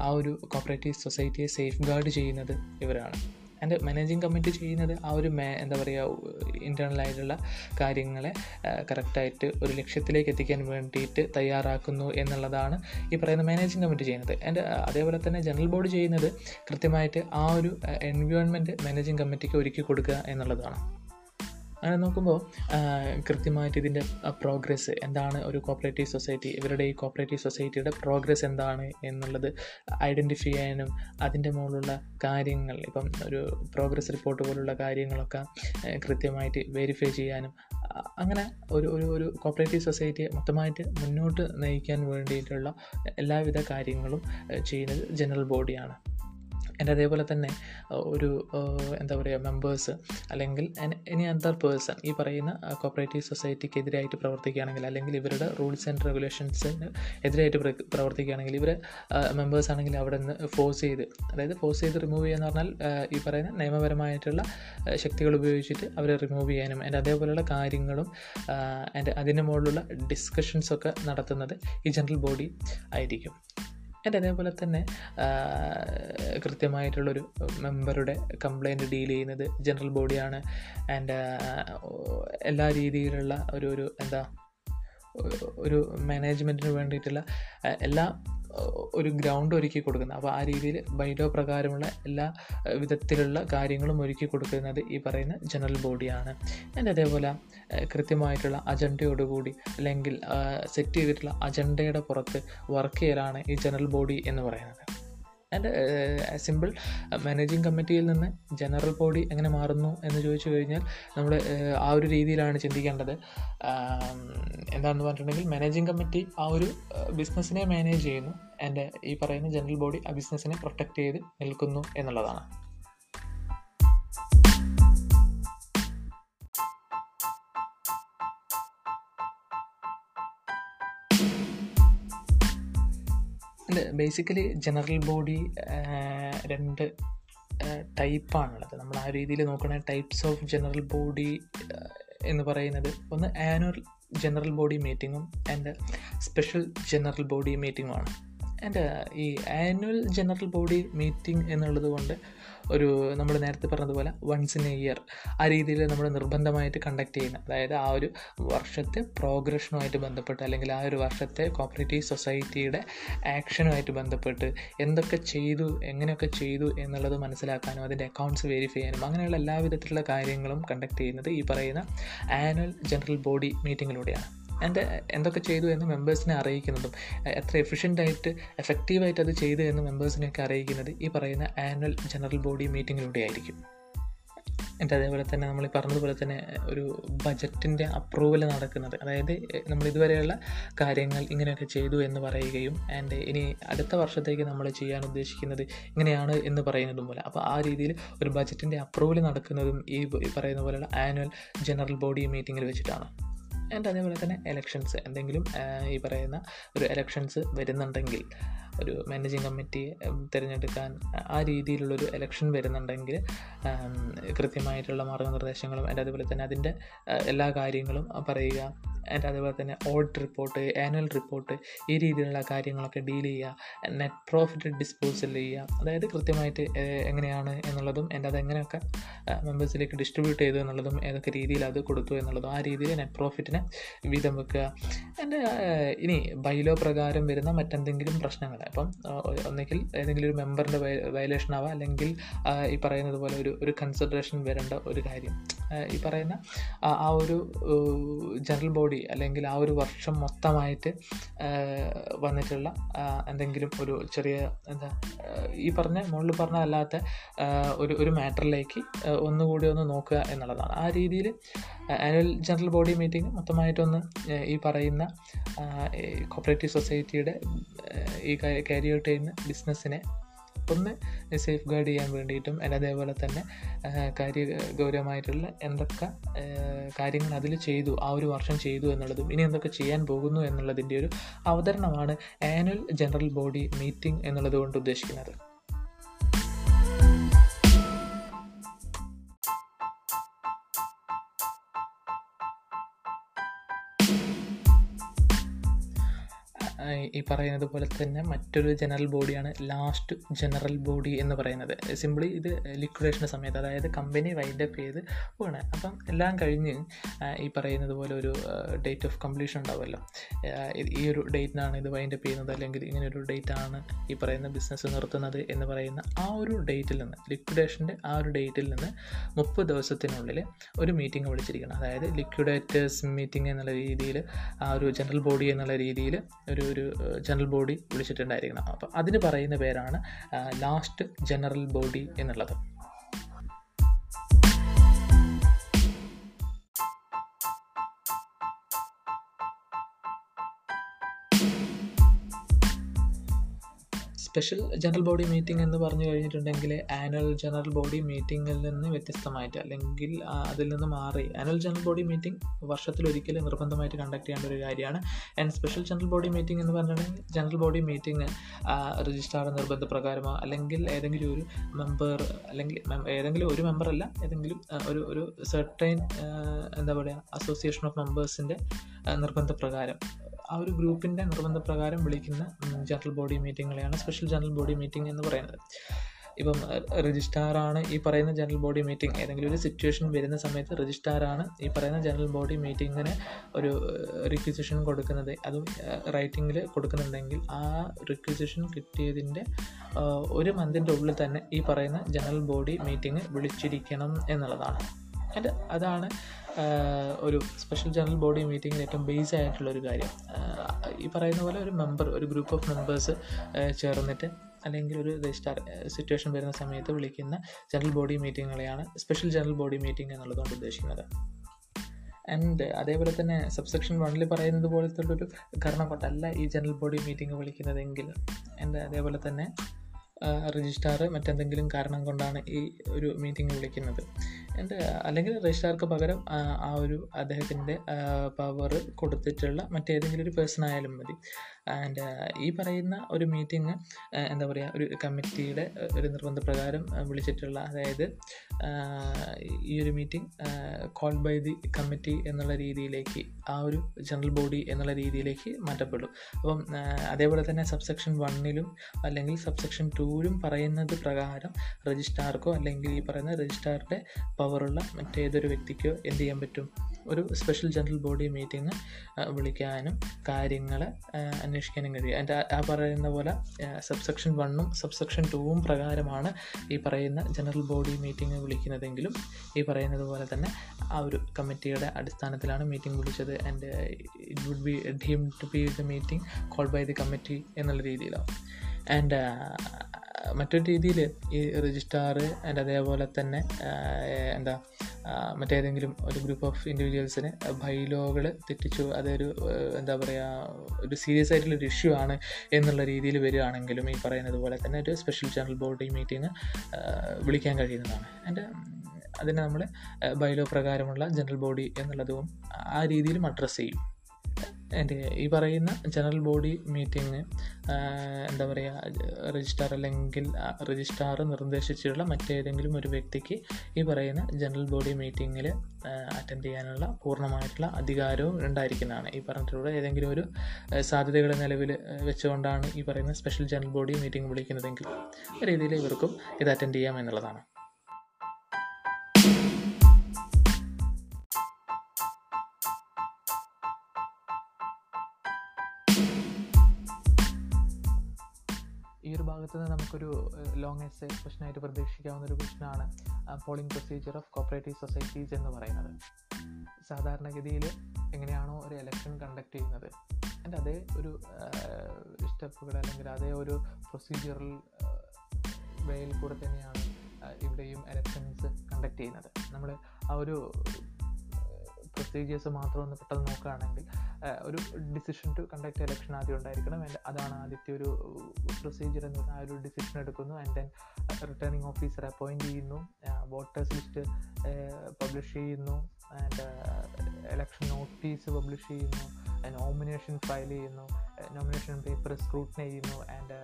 ആ ഒരു കോപ്പറേറ്റീവ് സൊസൈറ്റിയെ സേഫ് ഗാർഡ് ചെയ്യുന്നത് ഇവരാണ്. ആൻഡ് മാനേജിങ് കമ്മിറ്റി ചെയ്യുന്നത് ആ ഒരു മേ എന്താ പറയുക ഇന്റേർണലായിട്ടുള്ള കാര്യങ്ങളെ കറക്റ്റായിട്ട് ഒരു ലക്ഷ്യത്തിലേക്ക് എത്തിക്കാൻ വേണ്ടിയിട്ട് തയ്യാറാക്കുന്നു എന്നുള്ളതാണ് ഈ പറയുന്ന മാനേജിങ് കമ്മിറ്റി ചെയ്യുന്നത്. ആൻഡ് അതേപോലെ തന്നെ ജനറൽ ബോർഡ് ചെയ്യുന്നത് കൃത്യമായിട്ട് ആ ഒരു എൻവയോൺമെന്റ് മാനേജിങ് കമ്മിറ്റിക്ക് ഒരുക്കി കൊടുക്കുക എന്നുള്ളതാണ്. അങ്ങനെ നോക്കുമ്പോൾ കൃത്യമായിട്ട് ഇതിന്റെ പ്രോഗ്രസ് എന്താണ് ഒരു കോപ്പറേറ്റീവ് സൊസൈറ്റി ഇവരുടെ ഈ കോപ്പറേറ്റീവ് സൊസൈറ്റിയുടെ പ്രോഗ്രസ് എന്താണ് എന്നുള്ളത് ഐഡന്റിഫൈ ചെയ്യാനും അതിന്റെ മുകളിലുള്ള കാര്യങ്ങൾ ഇപ്പം ഒരു പ്രോഗ്രസ് റിപ്പോർട്ട് പോലുള്ള കാര്യങ്ങളൊക്കെ കൃത്യമായിട്ട് വെരിഫൈ ചെയ്യാനും അങ്ങനെ ഒരു ഒരു ഒരു കോപ്പറേറ്റീവ് സൊസൈറ്റിയെ മൊത്തമായിട്ട് മുന്നോട്ട് നയിക്കാൻ വേണ്ടിയിട്ടുള്ള എല്ലാവിധ കാര്യങ്ങളും ചെയ്യുന്നത് ജനറൽ ബോഡിയാണ് ആൻഡ് അതേപോലെ തന്നെ ഒരു എന്താ പറയുക മെമ്പേഴ്സ് അല്ലെങ്കിൽ എനി അതർ പേഴ്സൺ ഈ പറയുന്ന കോപ്പറേറ്റീവ് സൊസൈറ്റിക്ക് എതിരായിട്ട് പ്രവർത്തിക്കുകയാണെങ്കിൽ അല്ലെങ്കിൽ ഇവരുടെ റൂൾസ് ആൻഡ് റെഗുലേഷൻസിന് എതിരായിട്ട് പ്ര- പ്രവർത്തിക്കുകയാണെങ്കിൽ ഇവരെ മെമ്പേഴ്സ് ആണെങ്കിൽ അവിടെ നിന്ന് ഫോഴ്സ് ചെയ്ത് അതായത് ഫോഴ്സ് ചെയ്ത് റിമൂവ് ചെയ്യുക എന്ന് പറഞ്ഞാൽ ഈ പറയുന്ന നിയമപരമായിട്ടുള്ള ശക്തികൾ ഉപയോഗിച്ചിട്ട് അവരെ റിമൂവ് ചെയ്യാനും ആൻഡ് അതേപോലെയുള്ള കാര്യങ്ങളും ആൻഡ് അതിന്റെ മുകളിലുള്ള ഡിസ്കഷൻസൊക്കെ നടത്തുന്നത് ഈ ജനറൽ ബോഡി ആയിരിക്കും. ആൻഡ് അതേപോലെ തന്നെ കൃത്യമായിട്ടുള്ളൊരു മെമ്പറുടെ കംപ്ലൈന്റ് ഡീൽ ചെയ്യുന്നത് ജനറൽ ബോഡിയാണ് ആൻഡ് എല്ലാ രീതിയിലുള്ള ഒരു ഒരു എന്താ ഒരു മാനേജ്മെന്റിന് വേണ്ടിയിട്ടുള്ള എല്ലാ ഒരു ഗ്രൗണ്ട് ഒരുക്കി കൊടുക്കുന്നത്. അപ്പോൾ ആ രീതിയിൽ ബൈലോ പ്രകാരമുള്ള എല്ലാ വിധത്തിലുള്ള കാര്യങ്ങളും ഒരുക്കി കൊടുക്കുന്നത് ഈ പറയുന്ന ജനറൽ ബോഡിയാണ്. ആൻഡ് അതേപോലെ കൃത്യമായിട്ടുള്ള അജണ്ടയോടുകൂടി അല്ലെങ്കിൽ സെറ്റ് ചെയ്തിട്ടുള്ള അജണ്ടയുടെ പുറത്ത് വർക്ക് ചെയ്യലാണ് ഈ ജനറൽ ബോഡി എന്ന് പറയുന്നത്. ആൻഡ് സിമ്പിൾ മാനേജിങ് കമ്മിറ്റിയിൽ നിന്ന് ജനറൽ ബോഡി എങ്ങനെ മാറുന്നു എന്ന് ചോദിച്ചു കഴിഞ്ഞാൽ നമ്മൾ ആ ഒരു രീതിയിലാണ് ചിന്തിക്കേണ്ടത്. ആം, എന്താണെന്ന് പറഞ്ഞിട്ടുണ്ടെങ്കിൽ മാനേജിങ് കമ്മിറ്റി ആ ഒരു ബിസിനസ്സിനെ മാനേജ് ചെയ്യുന്നു. ആൻഡ് ഈ പറയുന്ന ജനറൽ ബോഡി ആ ബിസിനസ്സിനെ പ്രൊട്ടക്റ്റ് ചെയ്ത് നിൽക്കുന്നു എന്നുള്ളതാണ്. ബേസിക്കലി ജനറൽ ബോഡി രണ്ട് ടൈപ്പാണുള്ളത് നമ്മൾ ആ രീതിയിൽ നോക്കുകയാണെങ്കിൽ ടൈപ്സ് ഓഫ് ജനറൽ ബോഡി എന്ന് പറയുന്നത്. ഒന്ന് ആനുവൽ ജനറൽ ബോഡി മീറ്റിങ്ങും ആൻഡ് സ്പെഷ്യൽ ജനറൽ ബോഡി മീറ്റിങ്ങുമാണ് ആൻഡ് ഈ ആനുവൽ ജനറൽ ബോഡി മീറ്റിംഗ് എന്നുള്ളത് കൊണ്ട് ഒരു നമ്മൾ നേരത്തെ പറഞ്ഞതുപോലെ വൺസ് ഇൻ എ ഇയർ ആ രീതിയിൽ നമ്മൾ നിർബന്ധമായിട്ട് കണ്ടക്ട് ചെയ്യുന്ന അതായത് ആ ഒരു വർഷത്തെ പ്രോഗ്രഷനുമായിട്ട് ബന്ധപ്പെട്ട് അല്ലെങ്കിൽ ആ ഒരു വർഷത്തെ കോപ്പറേറ്റീവ് സൊസൈറ്റിയുടെ ആക്ഷനുമായിട്ട് ബന്ധപ്പെട്ട് എന്തൊക്കെ ചെയ്തു എങ്ങനെയൊക്കെ ചെയ്തു എന്നുള്ളത് മനസ്സിലാക്കാനും അതിന്റെ അക്കൗണ്ട്സ് വെരിഫൈ ചെയ്യാനും അങ്ങനെയുള്ള എല്ലാവിധത്തിലുള്ള കാര്യങ്ങളും കണ്ടക്ട് ചെയ്യുന്നത് ഈ പറയുന്ന ആനുവൽ ജനറൽ ബോഡി മീറ്റിങ്ങിലൂടെയാണ് ആൻഡ് എന്തൊക്കെ ചെയ്തു എന്ന് മെമ്പേഴ്സിനെ അറിയിക്കുന്നതും എത്ര എഫിഷ്യന്റായിട്ട് എഫക്റ്റീവായിട്ട് അത് ചെയ്തു എന്ന് മെമ്പേഴ്സിനെയൊക്കെ അറിയിക്കുന്നത് ഈ പറയുന്ന ആനുവൽ ജനറൽ ബോഡി മീറ്റിങ്ങിലൂടെ ആയിരിക്കും. എന്റെ അതേപോലെ തന്നെ നമ്മൾ പറഞ്ഞതുപോലെ തന്നെ ഒരു ബജറ്റിന്റെ അപ്രൂവൽ നടക്കുന്നത്. അതായത് നമ്മൾ ഇതുവരെയുള്ള കാര്യങ്ങൾ ഇങ്ങനെയൊക്കെ ചെയ്തു എന്ന് പറയുകയും ആൻഡ് ഇനി അടുത്ത വർഷത്തേക്ക് നമ്മൾ ചെയ്യാൻ ഉദ്ദേശിക്കുന്നത് ഇങ്ങനെയാണ് എന്ന് പറയുന്നതും പോലെ. അപ്പോൾ ആ രീതിയിൽ ഒരു ബജറ്റിന്റെ അപ്രൂവൽ നടക്കുന്നതും ഈ പറയുന്ന പോലെയുള്ള ആനുവൽ ജനറൽ ബോഡി മീറ്റിങ്ങിൽ വെച്ചിട്ടാണ്. ആൻഡ് അതേപോലെ തന്നെ എലക്ഷൻസ് എന്തെങ്കിലും ഈ പറയുന്ന ഒരു എലക്ഷൻസ് വരുന്നുണ്ടെങ്കിൽ ഒരു മാനേജിങ് കമ്മിറ്റി തിരഞ്ഞെടുക്കാൻ ആ രീതിയിലുള്ളൊരു എലക്ഷൻ വരുന്നുണ്ടെങ്കിൽ കൃത്യമായിട്ടുള്ള മാർഗനിർദ്ദേശങ്ങളും എന്റെ അതുപോലെ തന്നെ അതിന്റെ എല്ലാ കാര്യങ്ങളും പറയുക ആൻഡ് അതുപോലെ തന്നെ ഓഡിറ്റ് റിപ്പോർട്ട് ആനുവൽ റിപ്പോർട്ട് ഈ രീതിയിലുള്ള കാര്യങ്ങളൊക്കെ ഡീൽ ചെയ്യുക നെറ്റ് പ്രോഫിറ്റ് ഡിസ്പോസൽ ചെയ്യുക അതായത് കൃത്യമായിട്ട് എങ്ങനെയാണ് എന്നുള്ളതും എന്റെ അത് എങ്ങനെയൊക്കെ മെമ്പേഴ്സിലേക്ക് ഡിസ്ട്രിബ്യൂട്ട് ചെയ്തു എന്നുള്ളതും ഏതൊക്കെ രീതിയിൽ അത് കൊടുത്തു എന്നുള്ളതും ആ രീതിയിൽ നെറ്റ് പ്രോഫിറ്റിനെ വീതം വെക്കുക. എന്റെ ഇനി ബൈലോ പ്രകാരം വരുന്ന മറ്റെന്തെങ്കിലും പ്രശ്നങ്ങൾ അപ്പം ഒന്നെങ്കിൽ ഏതെങ്കിലും ഒരു മെമ്പറിന്റെ വയലേഷൻ ആവാം. അല്ലെങ്കിൽ ഈ പറയുന്നത് പോലെ ഒരു ഒരു കൺസിഡറേഷൻ വരേണ്ട ഒരു കാര്യം. ഈ പറയുന്ന ആ ഒരു ജനറൽ ബോഡി അല്ലെങ്കിൽ ആ ഒരു വർഷം മൊത്തമായിട്ട് വന്നിട്ടുള്ള എന്തെങ്കിലും ഒരു ചെറിയ എന്താ ഈ പറഞ്ഞ മുകളിൽ പറഞ്ഞ അല്ലാത്ത ഒരു ഒരു മാറ്ററിലേക്ക് ഒന്നുകൂടി ഒന്ന് നോക്കുക എന്നുള്ളതാണ്. ആ രീതിയിൽ ആനുവൽ ജനറൽ ബോഡി മീറ്റിംഗ് മൊത്തമായിട്ടൊന്ന് ഈ പറയുന്ന കോപ്പറേറ്റീവ് സൊസൈറ്റിയുടെ ഈ ക്യാരി ഔട്ട് ബിസിനസ്സിനെ ഒന്ന് സേഫ് ഗാർഡ് ചെയ്യാൻ വേണ്ടിയിട്ടും അല്ല അതേപോലെ തന്നെ കാര്യ ഗൗരവമായിട്ടുള്ള എന്തൊക്കെ കാര്യങ്ങൾ അതിൽ ചെയ്തു ആ ഒരു വർഷം ചെയ്തു എന്നുള്ളതും ഇനി എന്തൊക്കെ ചെയ്യാൻ പോകുന്നു എന്നുള്ളതിന്റെ ഒരു അവതരണമാണ് ആനുവൽ ജനറൽ ബോഡി മീറ്റിംഗ് എന്നുള്ളത് കൊണ്ട് ഉദ്ദേശിക്കുന്നത്. ഈ പറയുന്നത് പോലെ തന്നെ മറ്റൊരു ജനറൽ ബോഡിയാണ് ലാസ്റ്റ് ജനറൽ ബോഡി എന്ന് പറയുന്നത്. സിംപ്ലി ഇത് ലിക്വിഡേഷന്റെ സമയത്ത് അതായത് കമ്പനി വൈൻഡ് അപ്പ് ചെയ്ത് പോവാണ് അപ്പം എല്ലാം കഴിഞ്ഞ് ഈ പറയുന്നത് പോലെ ഒരു ഡേറ്റ് ഓഫ് കംപ്ലീഷൻ ഉണ്ടാവുമല്ലോ. ഈ ഒരു ഡേറ്റിനാണ് ഇത് വൈൻഡ് അപ്പ് ചെയ്യുന്നത് അല്ലെങ്കിൽ ഇങ്ങനെ ഒരു ഡേറ്റ് ആണ് ഈ പറയുന്ന ബിസിനസ് നിർത്തുന്നത് എന്ന് പറയുന്ന ആ ഒരു ഡേറ്റിൽ നിന്ന് ലിക്വിഡേഷന്റെ ആ ഒരു ഡേറ്റിൽ നിന്ന് മുപ്പത് ദിവസത്തിനുള്ളിൽ ഒരു മീറ്റിംഗ് വിളിച്ചിരിക്കണം. അതായത് ലിക്വിഡേറ്റേഴ്സ് മീറ്റിംഗ് എന്നുള്ള രീതിയിൽ ആ ഒരു ജനറൽ ബോഡി എന്നുള്ള രീതിയിൽ ഒരു ഒരു ജനറൽ ബോഡി വിളിച്ചിട്ടുണ്ടായിരിക്കണം. അപ്പോൾ അതിന് പറയുന്ന പേരാണ് ലാസ്റ്റ് ജനറൽ ബോഡി എന്നുള്ളത്. സ്പെഷ്യൽ ജനറൽ ബോഡി മീറ്റിംഗ് എന്ന് പറഞ്ഞു കഴിഞ്ഞിട്ടുണ്ടെങ്കിൽ ആനുവൽ ജനറൽ ബോഡി മീറ്റിങ്ങിൽ നിന്ന് വ്യത്യസ്തമായിട്ട് അല്ലെങ്കിൽ അതിൽ നിന്ന് മാറി. ആനുവൽ ജനറൽ ബോഡി മീറ്റിംഗ് വർഷത്തിലൊരിക്കൽ നിർബന്ധമായിട്ട് കണ്ടക്ട് ചെയ്യേണ്ട ഒരു കാര്യമാണ്. And special general body meeting എന്ന് പറഞ്ഞിട്ടുണ്ടെങ്കിൽ ജനറൽ ബോഡി മീറ്റിംഗ് നിർബന്ധ പ്രകാരമോ അല്ലെങ്കിൽ ഏതെങ്കിലും ഒരു മെമ്പർ അല്ലെങ്കിൽ ഏതെങ്കിലും ഒരു മെമ്പറല്ല ഏതെങ്കിലും ഒരു ഒരു സെർട്ടൈൻ എന്താ പറയുക അസോസിയേഷൻ ഓഫ് മെമ്പേഴ്സിന്റെ നിർബന്ധപ്രകാരം. ആ ഒരു ഗ്രൂപ്പിന്റെ നിർബന്ധപ്രകാരം വിളിക്കുന്ന ജനറൽ ബോഡി മീറ്റിങ്ങുകളെയാണ് സ്പെഷ്യൽ ജനറൽ ബോഡി മീറ്റിംഗ് എന്ന് പറയുന്നത്. ഇപ്പം രജിസ്ട്രാറാണ് ഈ പറയുന്ന ജനറൽ ബോഡി മീറ്റിംഗ് ഏതെങ്കിലും ഒരു സിറ്റുവേഷൻ വരുന്ന സമയത്ത് രജിസ്ട്രാറാണ് ഈ പറയുന്ന ജനറൽ ബോഡി മീറ്റിങ്ങിന് ഒരു റിക്വസിഷൻ കൊടുക്കുന്നത്. അതും റൈറ്റിങ്ങിൽ കൊടുക്കുന്നുണ്ടെങ്കിൽ ആ റിക്വസിഷൻ കിട്ടിയതിന്റെ ഒരു മന്തിന്റെ ഉള്ളിൽ തന്നെ ഈ പറയുന്ന ജനറൽ ബോഡി മീറ്റിംഗ് വിളിച്ചിരിക്കണം എന്നുള്ളതാണ്. ആൻഡ് അതാണ് ഒരു സ്പെഷ്യൽ ജനറൽ ബോഡി മീറ്റിങ്ങിൽ ഏറ്റവും ബേസ് ആയിട്ടുള്ള ഒരു കാര്യം. ഈ പറയുന്ന പോലെ ഒരു മെമ്പർ ഒരു ഗ്രൂപ്പ് ഓഫ് മെമ്പേഴ്സ് ചേർന്നിട്ട് അല്ലെങ്കിൽ ഒരു രജിസ്റ്റാർ സിറ്റുവേഷൻ വരുന്ന സമയത്ത് വിളിക്കുന്ന ജനറൽ ബോഡി മീറ്റിങ്ങുകളെയാണ് സ്പെഷ്യൽ ജനറൽ ബോഡി മീറ്റിംഗ് എന്നുള്ളതുകൊണ്ട് ഉദ്ദേശിക്കുന്നത്. ആൻഡ് അതേപോലെ തന്നെ സബ്സെക്ഷൻ വണ്ണിൽ പറയുന്നത് പോലത്തെ ഒരു കാരണം കൊണ്ടല്ല ഈ ജനറൽ ബോഡി മീറ്റിംഗ് വിളിക്കുന്നതെങ്കിൽ. ആൻഡ് അതേപോലെ തന്നെ രജിസ്ട്രാർ മറ്റെന്തെങ്കിലും കാരണം കൊണ്ടാണ് ഈ ഒരു മീറ്റിംഗ് വിളിക്കുന്നത്. എന്റെ അല്ലെങ്കിൽ രജിസ്ട്രാർക്ക് പകരം ആ, ഒരു അദ്ദേഹത്തിന്റെ പവർ കൊടുത്തിട്ടുള്ള മറ്റേതെങ്കിലും ഒരു പേഴ്സൺ ആയാലും മതി. ആൻഡ് ഈ പറയുന്ന ഒരു മീറ്റിംഗ് എന്താ പറയുക ഒരു കമ്മിറ്റിയുടെ ഒരു നിർബന്ധപ്രകാരം വിളിച്ചിട്ടുള്ള അതായത് ഈ ഒരു meeting call by the committee എന്നുള്ള രീതിയിലേക്ക് ആ ഒരു ജനറൽ ബോഡി എന്നുള്ള രീതിയിലേക്ക് മാറ്റപ്പെടും. അപ്പം അതേപോലെ തന്നെ സബ്സെക്ഷൻ വണ്ണിലും അല്ലെങ്കിൽ സബ്സെക്ഷൻ ടൂവിലും പറയുന്നത് പ്രകാരം രജിസ്ട്രാർക്കോ അല്ലെങ്കിൽ ഈ പറയുന്ന രജിസ്ട്രാറുടെ പവറുള്ള മറ്റേതൊരു വ്യക്തിക്കോ എന്ത് ചെയ്യാൻ പറ്റും? ഒരു സ്പെഷ്യൽ ജനറൽ ബോഡി മീറ്റിംഗ് വിളിക്കാനും കാര്യങ്ങൾ അന്വേഷിക്കാനും കഴിയും. അതിന്റെ ആ പറയുന്ന പോലെ സബ്സെക്ഷൻ വണ്ണും സബ്സെക്ഷൻ ടൂവും പ്രകാരമാണ് ഈ പറയുന്ന ജനറൽ ബോഡി മീറ്റിംഗ് വിളിക്കുന്നതെങ്കിലും ഈ പറയുന്നത് പോലെ തന്നെ ആ ഒരു കമ്മിറ്റിയുടെ അടിസ്ഥാനത്തിലാണ് മീറ്റിംഗ് വിളിച്ചത്. And it would be deem to be the meeting call by the committee എന്നുള്ള രീതിയിലാവും. ആൻഡ് മറ്റൊരു രീതിയിൽ ഈ രജിസ്ട്രാർ ആൻഡ് അതേപോലെ തന്നെ എന്താ മറ്റേതെങ്കിലും ഒരു ഗ്രൂപ്പ് ഓഫ് ഇൻഡിവിജ്വൽസിന് ബൈലോകൾ തെറ്റിച്ചു അതൊരു എന്താ പറയുക ഒരു സീരിയസ് ആയിട്ടുള്ള ഒരു ഇഷ്യൂ ആണ് എന്നുള്ള രീതിയിൽ വരികയാണെങ്കിലും ഈ പറയുന്നത് പോലെ തന്നെ ഒരു സ്പെഷ്യൽ ജനറൽ ബോഡി മീറ്റിംഗ് വിളിക്കാൻ കഴിയുന്നതാണ്. ആൻഡ് അതിനെ നമ്മൾ ബൈലോ പ്രകാരമുള്ള ജനറൽ ബോഡി എന്നുള്ളതും ആ രീതിയിലും അഡ്രസ്സ് ചെയ്യും. എന്റെ ഈ പറയുന്ന ജനറൽ ബോഡി മീറ്റിംഗ് എന്താ പറയുക രജിസ്ട്രാർ അല്ലെങ്കിൽ രജിസ്ട്രാർ നിർദ്ദേശിച്ചിട്ടുള്ള മറ്റേതെങ്കിലും ഒരു വ്യക്തിക്ക് ഈ പറയുന്ന ജനറൽ ബോഡി മീറ്റിങ്ങിൽ അറ്റൻഡ് ചെയ്യാനുള്ള പൂർണമായിട്ടുള്ള അധികാരവും ഉണ്ടായിരിക്കുന്നതാണ്. ഈ പറഞ്ഞിട്ടുള്ള ഏതെങ്കിലും ഒരു സാധ്യതകൾ നിലവിൽ വെച്ചുകൊണ്ടാണ് ഈ പറയുന്ന സ്പെഷ്യൽ ജനറൽ ബോഡി മീറ്റിംഗ് വിളിക്കുന്നതെങ്കിൽ രീതിയിൽ ഇവർക്കും ഇത് അറ്റൻഡ് ചെയ്യാം എന്നുള്ളതാണ്. ഒരു ഭാഗത്ത് നിന്ന് നമുക്കൊരു ലോങ് എസ് ക്വസ്റ്റനായിട്ട് പ്രതീക്ഷിക്കാവുന്ന ഒരു ക്വസ്റ്റനാണ് polling procedure of cooperative societies എന്ന് പറയുന്നത്. സാധാരണഗതിയിൽ എങ്ങനെയാണോ ഒരു എലക്ഷൻ കണ്ടക്ട് ചെയ്യുന്നത്. അതിന്റെ അതേ ഒരു സ്റ്റെപ്പുകൾ അല്ലെങ്കിൽ അതേ ഒരു പ്രൊസീജിയറൽ വേയിൽ കൂടെ തന്നെയാണ് ഇവിടെയും എലക്ഷൻസ് കണ്ടക്ട് ചെയ്യുന്നത്. നമ്മൾ ആ ഒരു പ്രൊസീജിയേഴ്സ് മാത്രം ഒന്ന് പെട്ടെന്ന് നോക്കുകയാണെങ്കിൽ ഒരു ഡിസിഷൻ ടു കണ്ടക്ട് എലക്ഷൻ ആദ്യം ഉണ്ടായിരിക്കണം. ആൻഡ് അതാണ് ആദ്യത്തെ ഒരു പ്രൊസീജിയർ എന്ന് പറഞ്ഞാൽ ആ ഒരു ഡിസിഷൻ എടുക്കുന്നു. And then returning officer appoint ചെയ്യുന്നു. വോട്ടേഴ്സ് ലിസ്റ്റ് പബ്ലിഷ് ചെയ്യുന്നു. ആൻഡ് എലക്ഷൻ നോട്ടീസ് പബ്ലിഷ് ചെയ്യുന്നു. നോമിനേഷൻ ഫയൽ ചെയ്യുന്നു. നോമിനേഷൻ പേപ്പർ സ്ക്രൂട്ടിനൈ ചെയ്യുന്നു. ആൻഡ്